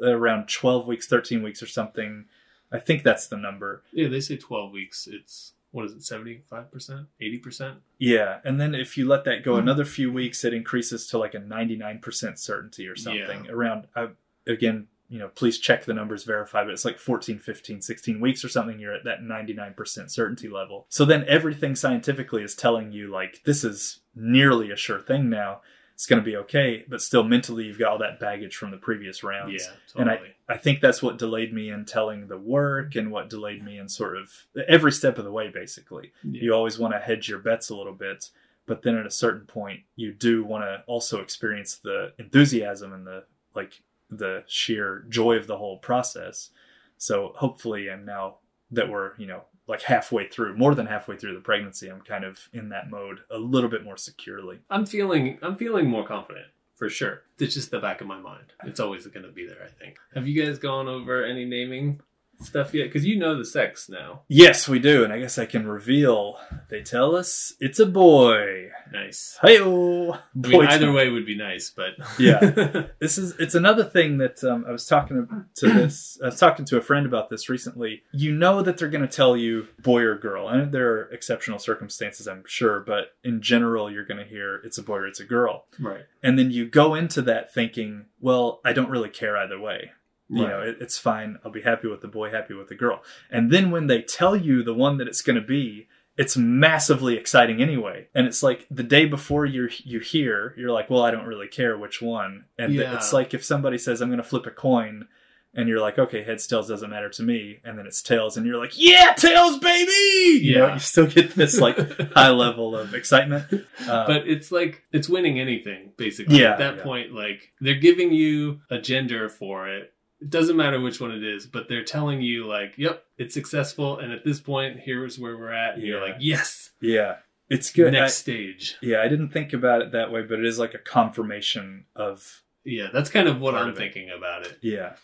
around twelve weeks, thirteen weeks, or something. I think that's the number. Yeah, they say 12 weeks. It's what is it, seventy five percent, eighty percent? Yeah, and then if you let that go Hmm. another few weeks, it increases to like a 99% certainty or something. Around, uh, again, you know, please check the numbers, verify, but it's like 14, 15, 16 weeks or something. You're at that 99% certainty level. So then everything scientifically is telling you, like, this is nearly a sure thing now. It's going to be okay, but still mentally, you've got all that baggage from the previous rounds. Yeah, And totally. I think that's what delayed me in telling the work and what delayed me in sort of every step of the way, basically yeah. you always want to hedge your bets a little bit but then at a certain point you do want to also experience the enthusiasm and the like the sheer joy of the whole process so hopefully and now that we're you know like halfway through more than halfway through the pregnancy i'm kind of in that mode a little bit more securely I'm feeling I'm feeling more confident for sure. It's just the back of my mind. It's always going to be there. I think. Have you guys gone over any naming stuff yet? Because you know the sex now. yes we do and i guess i can reveal they tell us it's a boy Nice. hey I mean, either way would be nice, but Yeah. (laughs) this is it's another thing that um, I was talking to (clears throat) this I was talking to a friend about this recently. You know that they're going to tell you boy or girl, and there are exceptional circumstances, I'm sure, but in general, you're going to hear it's a boy or it's a girl, right. and then you go into that thinking, well, I don't really care either way. You Right. know, it, it's fine. I'll be happy with the boy, happy with the girl. And then when they tell you the one that it's going to be, it's massively exciting anyway. And it's like the day before you you hear, you're like, well, I don't really care which one. And Yeah. it's like if somebody says I'm going to flip a coin, and you're like, okay, heads tails doesn't matter to me, and then it's tails, and you're like, yeah, tails, baby. You know, Yeah. you still get this like (laughs) high level of excitement. Uh, but it's like it's winning anything basically Yeah, at that yeah. point like they're giving you a gender for it it doesn't matter which one it is but they're telling you like yep it's successful and at this point here's where we're at and you're like yes yeah, it's good. next I- stage yeah, I didn't think about it that way, but it is like a confirmation of yeah that's kind of what i'm of thinking about it yeah.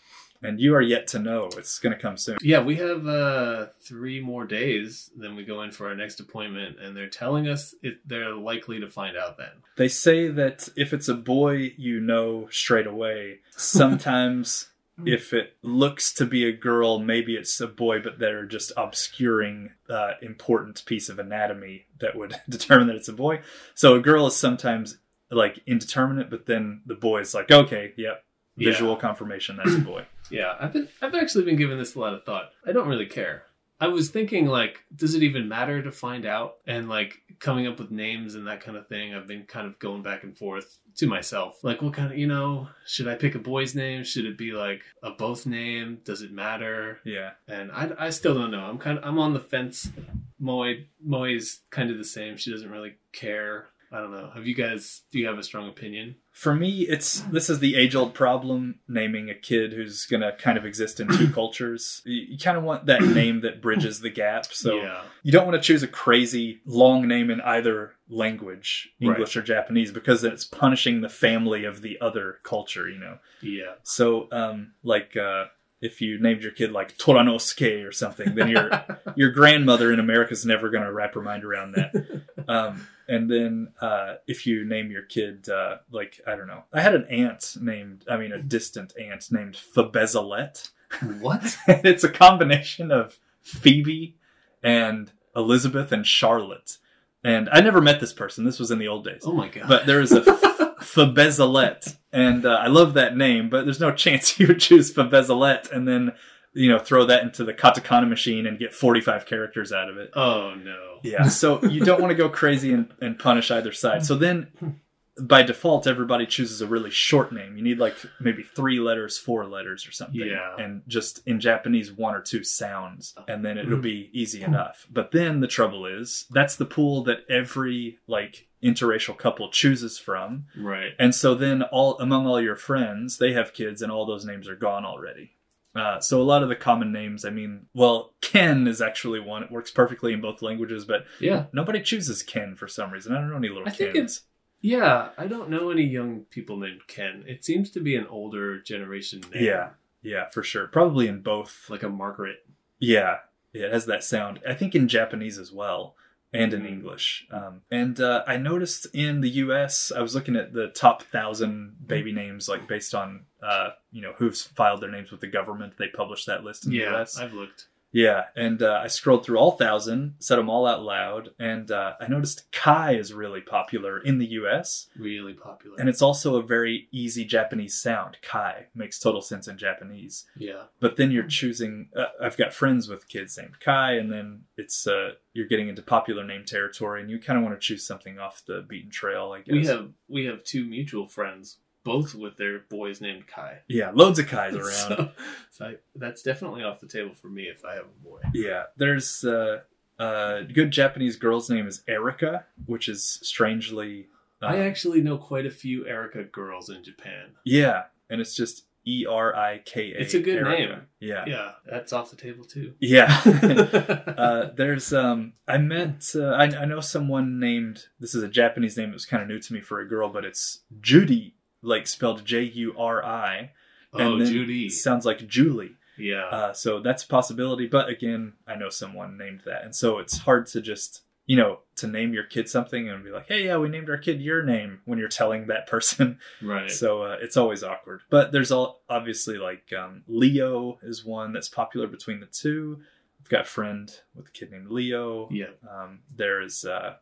And you are yet to know. It's going to come soon. yeah we have uh three more days then we go in for our next appointment and they're telling us it, they're likely to find out then They say that if it's a boy, you know straight away. Sometimes, (laughs) if it looks to be a girl, maybe it's a boy, but they're just obscuring uh, important piece of anatomy that would (laughs) determine that it's a boy. So a girl is sometimes like indeterminate, but then the boy is like, okay, yep, Yeah. visual confirmation, that's a boy. Yeah, I've been I've actually been giving this a lot of thought. I don't really care. I was thinking like, does it even matter to find out? And like coming up with names and that kind of thing. I've been kind of going back and forth to myself. Like, what kind of you know? Should I pick a boy's name? Should it be like a both name? Does it matter? Yeah. And I, I still don't know. I'm kind of I'm on the fence. Moe Moe's kind of the same. She doesn't really care. I don't know. Have you guys? Do you have a strong opinion? For me, it's this is the age old problem naming a kid who's going to kind of exist in two (clears throat) cultures. You, you kind of want that name that bridges the gap. So yeah, you don't want to choose a crazy long name in either language, English or Japanese, because it's punishing the family of the other culture, you know? yeah, So, um, like, uh, if you named your kid like Toranosuke or something, then your (laughs) your grandmother in America is never going to wrap her mind around that. (laughs) Um, and then uh, if you name your kid uh, like I don't know, I had an aunt named I mean a distant aunt named Fabezalet. what? (laughs) it's a combination of Phoebe and Elizabeth and Charlotte. And I never met this person. This was in the old days. Oh my god! But there is a (laughs) Fabezalet, and uh, I love that name. But there's no chance (laughs) you would choose Fabezalet and then you know throw that into the katakana machine and get 45 characters out of it. oh no! Yeah. So you don't want to go crazy and, and punish either side. So then by default, everybody chooses a really short name. You need like maybe three letters, four letters or something. Yeah. And just in Japanese, one or two sounds. And then it'll be easy hmm. enough. But then the trouble is that's the pool that every like interracial couple chooses from. Right. And so then all among all your friends, they have kids and all those names are gone already. Uh, so a lot of the common names, I mean, well, Ken is actually one. It works perfectly in both languages, but Yeah. nobody chooses Ken for some reason. I don't know any little I think Kens. Yeah. I don't know any young people named Ken. It seems to be an older generation name. Yeah, yeah, for sure. Probably in both. Like a Margaret. Yeah, yeah, it has that sound. I think in Japanese as well, and in. English. Um, and uh, I noticed in the U.S., I was looking at the top thousand baby names, like based on uh, you know who's filed their names with the government. They publish that list in the Yeah. U.S. I've looked. Yeah, and uh, I scrolled through all thousand, said them all out loud, and uh, I noticed Kai is really popular in the U.S. Really popular. And it's also a very easy Japanese sound. Kai makes total sense in Japanese. yeah. But then you're choosing. Uh, I've got friends with kids named Kai, and then it's uh, you're getting into popular name territory, and you kind of want to choose something off the beaten trail. I guess We have we have two mutual friends, both with their boys named Kai. yeah, loads of Kais (laughs) around. So, so I, that's definitely off the table for me if I have a boy. Yeah, there's uh, a good Japanese girl's name is Erika, which is strangely. uh, I actually know quite a few Erica girls in Japan. yeah, and it's just E R I K A. It's a good Erika. name. Yeah, Yeah, that's off the table too. yeah. (laughs) (laughs) uh, there's um, I met uh, I, I know someone named this is a Japanese name that was kind of new to me for a girl, but it's Judy, like spelled J U R I. oh, Judy. sounds like Julie. Yeah. Uh, so that's a possibility. But again, I know someone named that. And so it's hard to just, you know, to name your kid something and be like, hey, yeah, we named our kid your name when you're telling that person. right. So uh, it's always awkward. But there's all obviously like um, Leo is one that's popular between the two. I've got a friend with a kid named Leo. yeah. Um, there's, uh,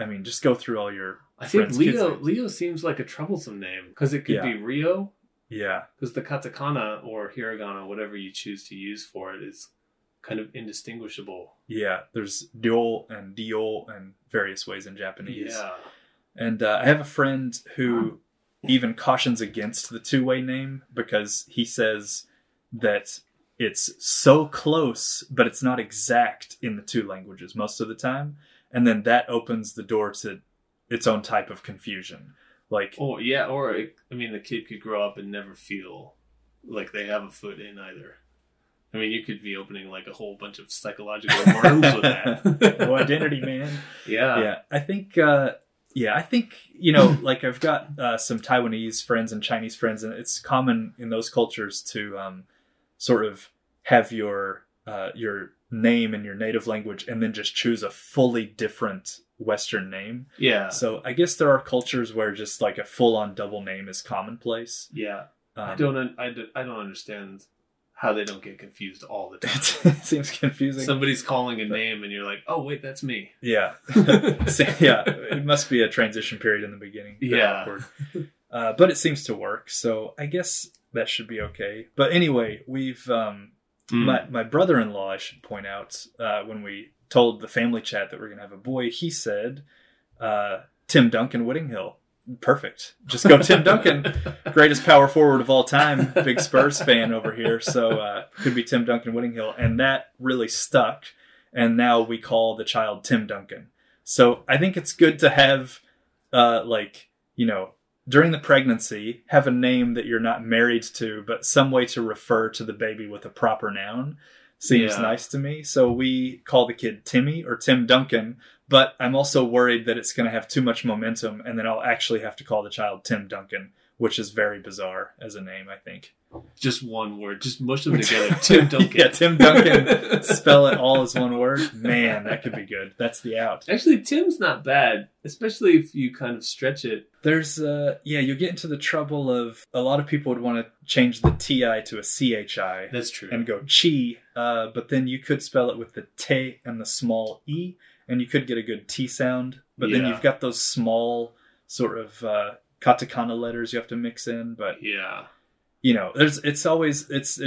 I mean, just go through all your. I think Leo. Leo seems like a troublesome name because it could Yeah. be Rio Yeah. because the katakana or hiragana, whatever you choose to use for it, is kind of indistinguishable. Yeah. There's Diol and Diol and various ways in Japanese. Yeah. And uh, I have a friend who even cautions against the two way name because he says that it's so close, but it's not exact in the two languages most of the time. And then that opens the door to its own type of confusion. Like, Or yeah, or it, I mean, the kid could grow up and never feel like they have a foot in either. I mean, you could be opening like a whole bunch of psychological (laughs) worms with that. oh, identity, man. Yeah. yeah i think uh yeah i think you know (laughs) like i've got uh, some taiwanese friends and chinese friends and it's common in those cultures to um sort of have your uh your name in your native language and then just choose a fully different western name Yeah. so i guess there are cultures where just like a full-on double name is commonplace Yeah. I um, don't. un- I, don't- I don't understand how they don't get confused all the (laughs) time. it seems confusing Somebody's calling a name and you're like, oh wait, that's me. Yeah. (laughs) So, yeah. It must be a transition period in the beginning. Yeah. Uh, but it seems to work. So I guess that should be okay. But anyway, we've, um, Hmm. my, my brother in law, I should point out, uh, when we told the family chat that we're going to have a boy, he said, uh, Tim Duncan Whittinghill. Perfect. Just go Tim Duncan (laughs) greatest power forward of all time. Big Spurs fan over here, so uh, could be Tim Duncan Whittinghill, and that really stuck. And now we call the child Tim Duncan. So I think it's good to have, uh, like you know, during the pregnancy, have a name that you're not married to, but some way to refer to the baby with a proper noun. Seems Yeah. nice to me. So we call the kid Timmy or Tim Duncan, but I'm also worried that it's going to have too much momentum, and then I'll actually have to call the child Tim Duncan, which is very bizarre as a name. I think. Just one word. Just mush them (laughs) together. Tim Duncan. yeah, Tim Duncan. (laughs) spell it all as one word. Man, that could be good. That's the out. Actually, Tim's not bad, especially if you kind of stretch it. There's uh yeah, you get into the trouble of a lot of people would want to change the TI to a CHI That's true. and go chi, uh, but then you could spell it with the te and the small e, and you could get a good T sound. But then you've got those small sort of uh, katakana letters you have to mix in. But yeah. You know, there's it's always it's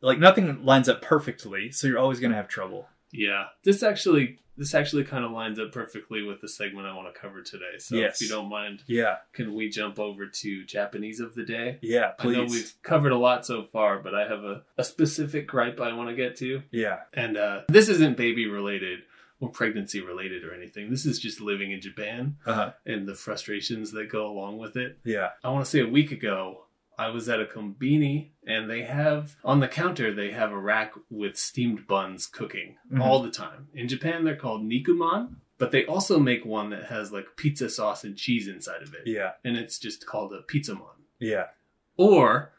like nothing lines up perfectly, so you're always gonna have trouble. Yeah. This actually this actually kind of lines up perfectly with the segment I want to cover today. So Yes. if you don't mind, Yeah, can we jump over to Japanese of the day? yeah, please. I know we've covered a lot so far, but I have a, a specific gripe I want to get to. Yeah, And uh, this isn't baby related or pregnancy related or anything. This is just living in Japan uh-huh. and the frustrations that go along with it. yeah, I want to say a week ago, I was at a kombini and they have on the counter they have a rack with steamed buns cooking Mhm. all the time. In Japan they're called nikuman, but they also make one that has like pizza sauce and cheese inside of it. yeah, And it's just called a pizzamon. yeah, Or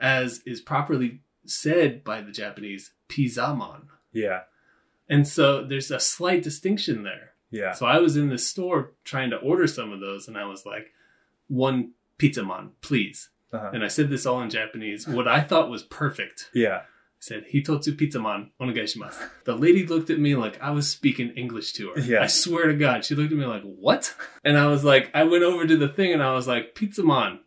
as is properly said by the Japanese, pizzamon. yeah, And so there's a slight distinction there. yeah. So I was in the store trying to order some of those, and I was like, one pizzamon, please. Uh-huh. And I said this all in Japanese, what I thought was perfect. Yeah. I said, Hitotsu pizza man, onegaishimasu. The lady looked at me like I was speaking English to her. Yeah. I swear to God. She looked at me like, what? And I was like, I went over to the thing and I was like, pizza man,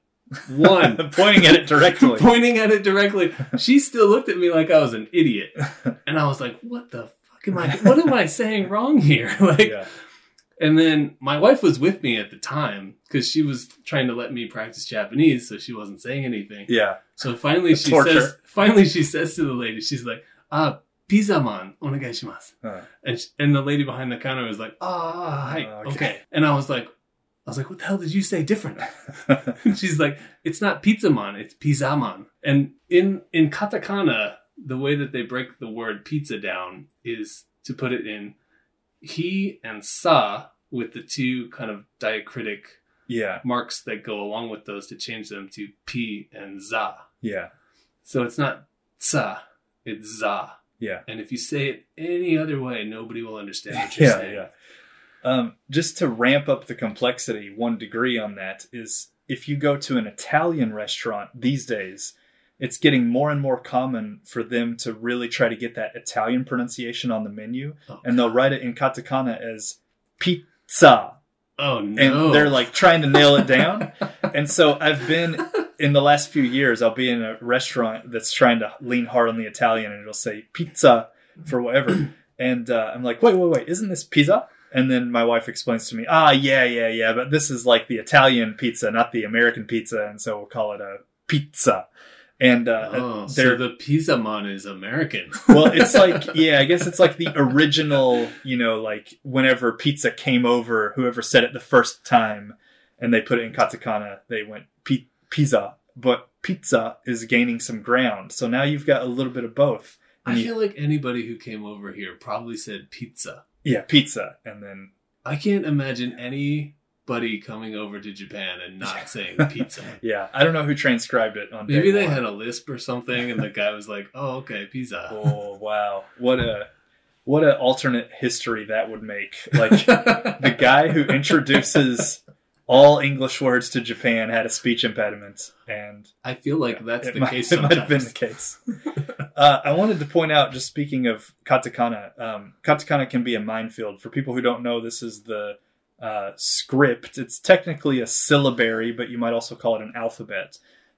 one. (laughs) Pointing at it directly. (laughs) Pointing at it directly. She still looked at me like I was an idiot. (laughs) And I was like, what the fuck am I, what am I saying wrong here? like, yeah. And then my wife was with me at the time because she was trying to let me practice Japanese, so she wasn't saying anything. Yeah. So finally she Torture. says, finally she says to the lady, she's like, ah, pizza man, onegaishimasu. Uh, And, sh- and the lady behind the counter was like, ah, hi, okay. okay. And I was like, I was like, what the hell did you say different? (laughs) She's like, it's not pizza man, it's pizza man. And in, in katakana, the way that they break the word pizza down is to put it in he and sa with the two kind of diacritic yeah. marks that go along with those to change them to p and za. Yeah. So it's not sa, it's za. Yeah. And if you say it any other way, nobody will understand what you're Yeah. saying. Yeah. Um, just to ramp up the complexity, one degree on that is if you go to an Italian restaurant these days, it's getting more and more common for them to really try to get that Italian pronunciation on the menu, Oh, and they'll write it in katakana as pizza, oh no! and they're like trying to nail it down. (laughs) and so I've been in the last few years, I'll be in a restaurant that's trying to lean hard on the Italian, and it'll say pizza for whatever, (clears throat) and uh, I'm like, wait, wait, wait, isn't this pizza? And then my wife explains to me, ah, yeah, yeah, yeah, but this is like the Italian pizza, not the American pizza, and so we'll call it a pizza. And uh, Oh, they're so the pizza man is American. well, it's (laughs) like, yeah, I guess it's like the original, you know, like whenever pizza came over, whoever said it the first time and they put it in katakana, they went pizza. But pizza is gaining some ground. So now you've got a little bit of both. I you- feel like anybody who came over here probably said pizza. yeah, pizza. And then, I can't imagine anybody coming over to Japan and not saying (laughs) pizza. yeah, I don't know who transcribed it on Maybe they one. had a lisp or something, and the (laughs) guy was like, "Oh, okay, pizza." Oh, wow. What a, what a alternate history that would make. Like, (laughs) the guy who introduces all English words to Japan had a speech impediment, and I feel like that's the might, case. it might have been the case. uh, I wanted to point out, just speaking of katakana, um, katakana can be a minefield. For people who don't know, this is the uh, script. It's technically a syllabary, but you might also call it an alphabet.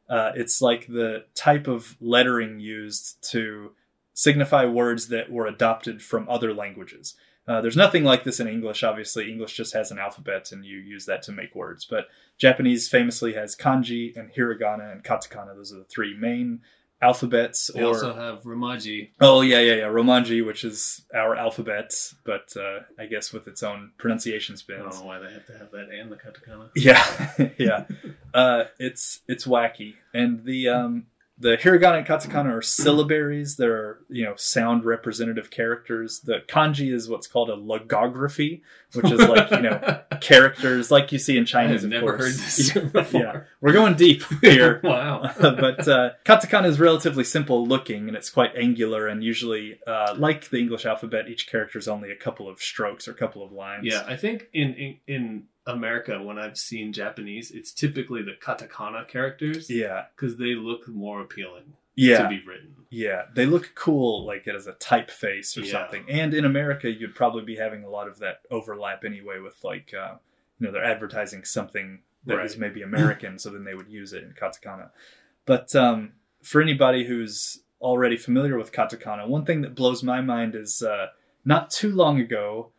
Uh, it's like the type of lettering used to signify words that were adopted from other languages. Uh, there's nothing like this in English. Obviously, English just has an alphabet, and you use that to make words. But Japanese famously has kanji and hiragana and katakana. Those are the three main alphabets. They or also have Romaji. oh yeah, yeah, yeah, romanji, which is our alphabet, but uh, I guess with its own pronunciation spins. I don't know why they have to have that and the katakana. Yeah, (laughs) yeah. Uh, it's it's wacky, and the um, the hiragana and katakana are syllabaries. They're you know sound representative characters. The kanji is what's called a logography, which is like you know (laughs) characters like you see in Chinese. of never heard course. this (laughs) before. yeah, we're going deep here. (laughs) wow. but uh, katakana is relatively simple looking and it's quite angular and usually uh, like the english alphabet each character is only a couple of strokes or a couple of lines Yeah, I think in, in in America when I've seen Japanese, it's typically the katakana characters yeah because they look more appealing yeah to be written. yeah they look cool like as a typeface or Yeah. something and in america you'd probably be having a lot of that overlap anyway with like uh, you know they're advertising something that is Right. maybe american so then they would use it in katakana but um, for anybody who's already familiar with katakana one thing that blows my mind is uh, not too long ago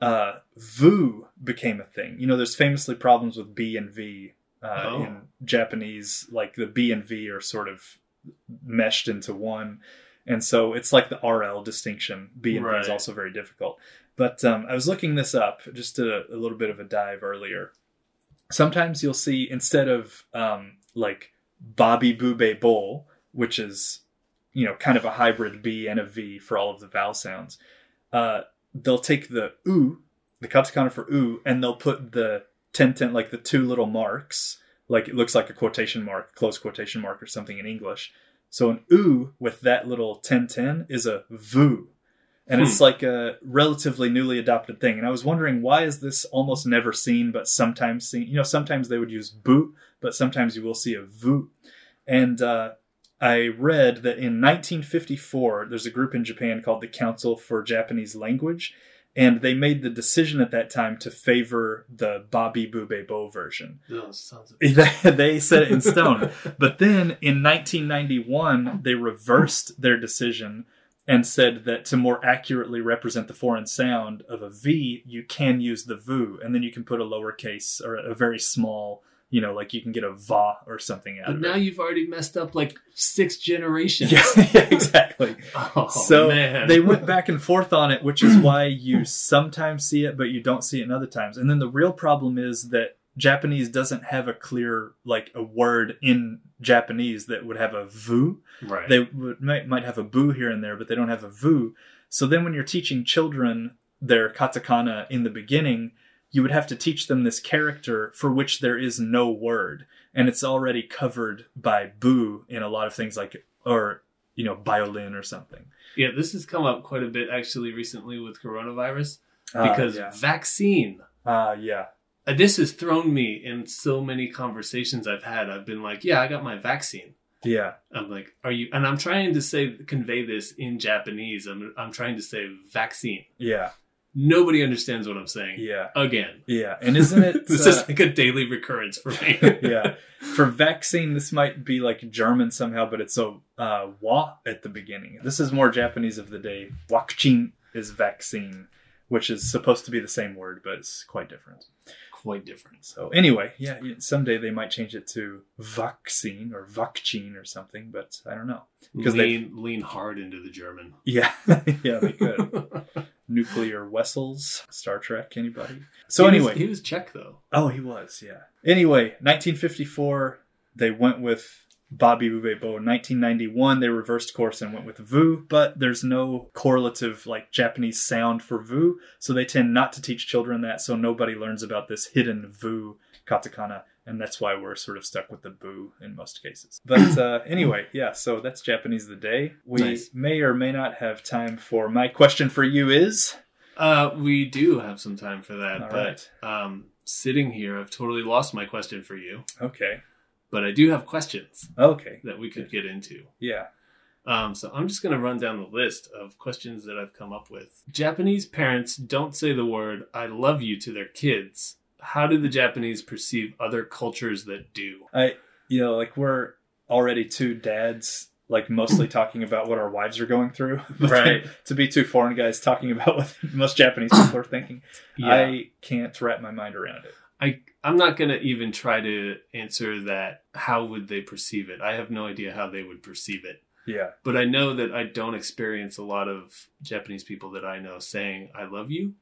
uh, vu became a thing. You know there's famously problems with b and v uh, Oh. in japanese like the b and v are sort of meshed into one. And so it's like the rl distinction. B and v is also very difficult. But um, i was looking this up just a, a little bit of a dive earlier. Sometimes you'll see instead of um, like bobby boobe bowl which is you know kind of a hybrid b and a v for all of the vowel sounds uh, they'll take the u the katakana for u and they'll put the tenten like the two little marks like it looks like a quotation mark close quotation mark or something in english. So an u with that little tenten is a vu and it's like a relatively newly adopted thing. And i was wondering why is this almost never seen but sometimes seen? You know sometimes they would use bu but sometimes you will see a vu and uh, I read that in 1954, there's a group in Japan called the Council for Japanese Language, and they made the decision at that time to favor the Babi Bube Bo version. Oh, (laughs) they they set it in stone. (laughs) but then in 1991, they reversed their decision and said that to more accurately represent the foreign sound of a V, you can use the VU, and then you can put a lowercase or a very small, you know, like you can get a VA or something out But of now it. you've already messed up like six generations. Yeah, (laughs) yeah, exactly. (laughs) Oh, so man. they went back and forth on it, which is (clears throat) why you sometimes see it, but you don't see it in other times. And then the real problem is that Japanese doesn't have a clear, like a word in Japanese that would have a vu. right. They would, might, might have a bu here and there, but they don't have a vu. So then when you're teaching children their katakana in the beginning, you would have to teach them this character for which there is no word. And it's already covered by bu in a lot of things like, or, you know, violin or something. yeah, this has come up quite a bit actually recently with coronavirus Ah, because yeah. vaccine. Ah, yeah. Uh, This has thrown me in so many conversations I've had. I've been like, "Yeah, I got my vaccine." Yeah. I'm like, "Are you?" And I'm trying to say convey this in Japanese. I'm I'm trying to say vaccine. Yeah. Nobody understands what I'm saying. Yeah. Again, Yeah. And isn't it? (laughs) this uh, is like a daily recurrence for me. (laughs) yeah. (laughs) For vaccine, this might be like German somehow, but it's a uh, wa at the beginning. This is more Japanese of the day. Wakchin is vaccine, which is supposed to be the same word, but it's quite different. Quite different. So anyway, yeah, someday they might change it to vaccine or vaccine or something, but I don't know because they- lean hard into the German. Yeah, yeah, they could. Nuclear vessels, Star Trek, anybody? So He was- anyway, he was Czech though. Oh, he was, yeah. Anyway, 1954, they went with Bobby Bubebo. 1991, they reversed course and went with Vu, but there's no correlative like Japanese sound for Vu, so they tend not to teach children that, so nobody learns about this hidden Vu katakana, and that's why we're sort of stuck with the boo in most cases. But uh, (coughs) anyway, yeah, so that's Japanese of the day. We Nice. may or may not have time for my question for you is. Uh, we do have some time for that, All but um, sitting here, I've totally lost my question for you. Okay. But I do have questions Okay. that we could get into. Yeah. Um, so I'm just going to run down the list of questions that I've come up with. Japanese parents don't say the word "I love you" to their kids. How do the Japanese perceive other cultures that do? I, you know, like we're already two dads, like mostly talking about what our wives are going through. (laughs) Right. to be two foreign guys talking about what most Japanese people are thinking, I can't wrap my mind around it. I I'm not gonna even try to answer that. How would they perceive it? I have no idea how they would perceive it. Yeah. But I know that I don't experience a lot of Japanese people that I know saying "I love you,"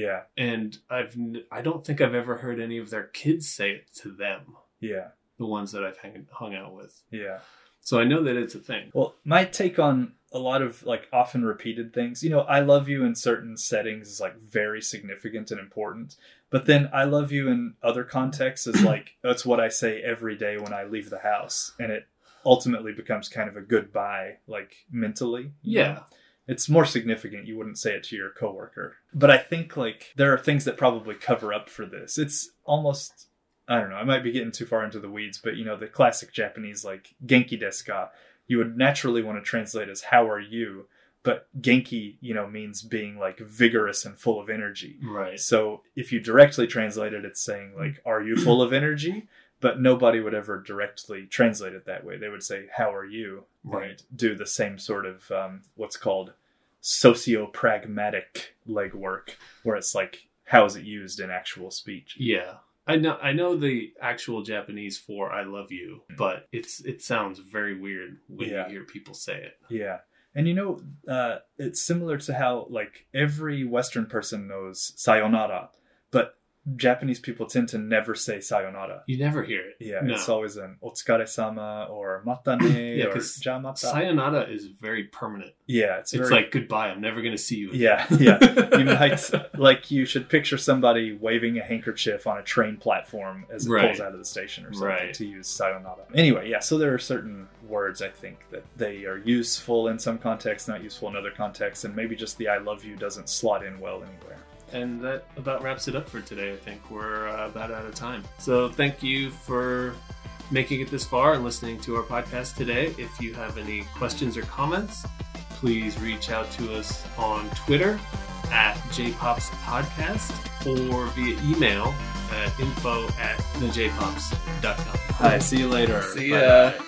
Yeah. and I've I don't think I've ever heard any of their kids say it to them. Yeah. The ones that I've hang, hung out with, Yeah. so I know that it's a thing. Well, my take on a lot of like often repeated things, you know, I love you in certain settings is like very significant and important. But then I love you in other contexts is like (coughs) that's what I say every day when I leave the house. And it ultimately becomes kind of a goodbye, like mentally. Yeah. know? It's more significant. You wouldn't say it to your coworker. But I think like there are things that probably cover up for this. It's almost I don't know, I might be getting too far into the weeds, but you know, the classic Japanese like Genki desu ka, you would naturally want to translate as how are you? But Genki, you know, means being like vigorous and full of energy. right. So if you directly translate it, it's saying like, "Are you full of energy?" But nobody would ever directly translate it that way. They would say, "How are you?" Right. And do the same sort of um, what's called socio-pragmatic legwork, where it's like, how is it used in actual speech? Yeah. I know I know the actual Japanese for I love you, but it's it sounds very weird when Yeah. you hear people say it. Yeah. And you know, uh, it's similar to how like every Western person knows sayonara, Japanese people tend to never say sayonara. You never hear it. Yeah, No. it's always an otsukare sama or matane Yeah, or jamata. Sayonara is very permanent. yeah, it's, It's very, like goodbye. I'm never going to see you. Again. yeah, yeah. You (laughs) might like you should picture somebody waving a handkerchief on a train platform as it Right. pulls out of the station or something Right. to use sayonara. Anyway, yeah. So there are certain words I think that they are useful in some contexts, not useful in other contexts, and maybe just the "I love you" doesn't slot in well anywhere. And that about wraps it up for today. I think we're uh, about out of time. So thank you for making it this far and listening to our podcast today. If you have any questions or comments, please reach out to us on Twitter at jpopspodcast or via email at info at thejpops.com. Hi, see you later. See ya. Bye-bye.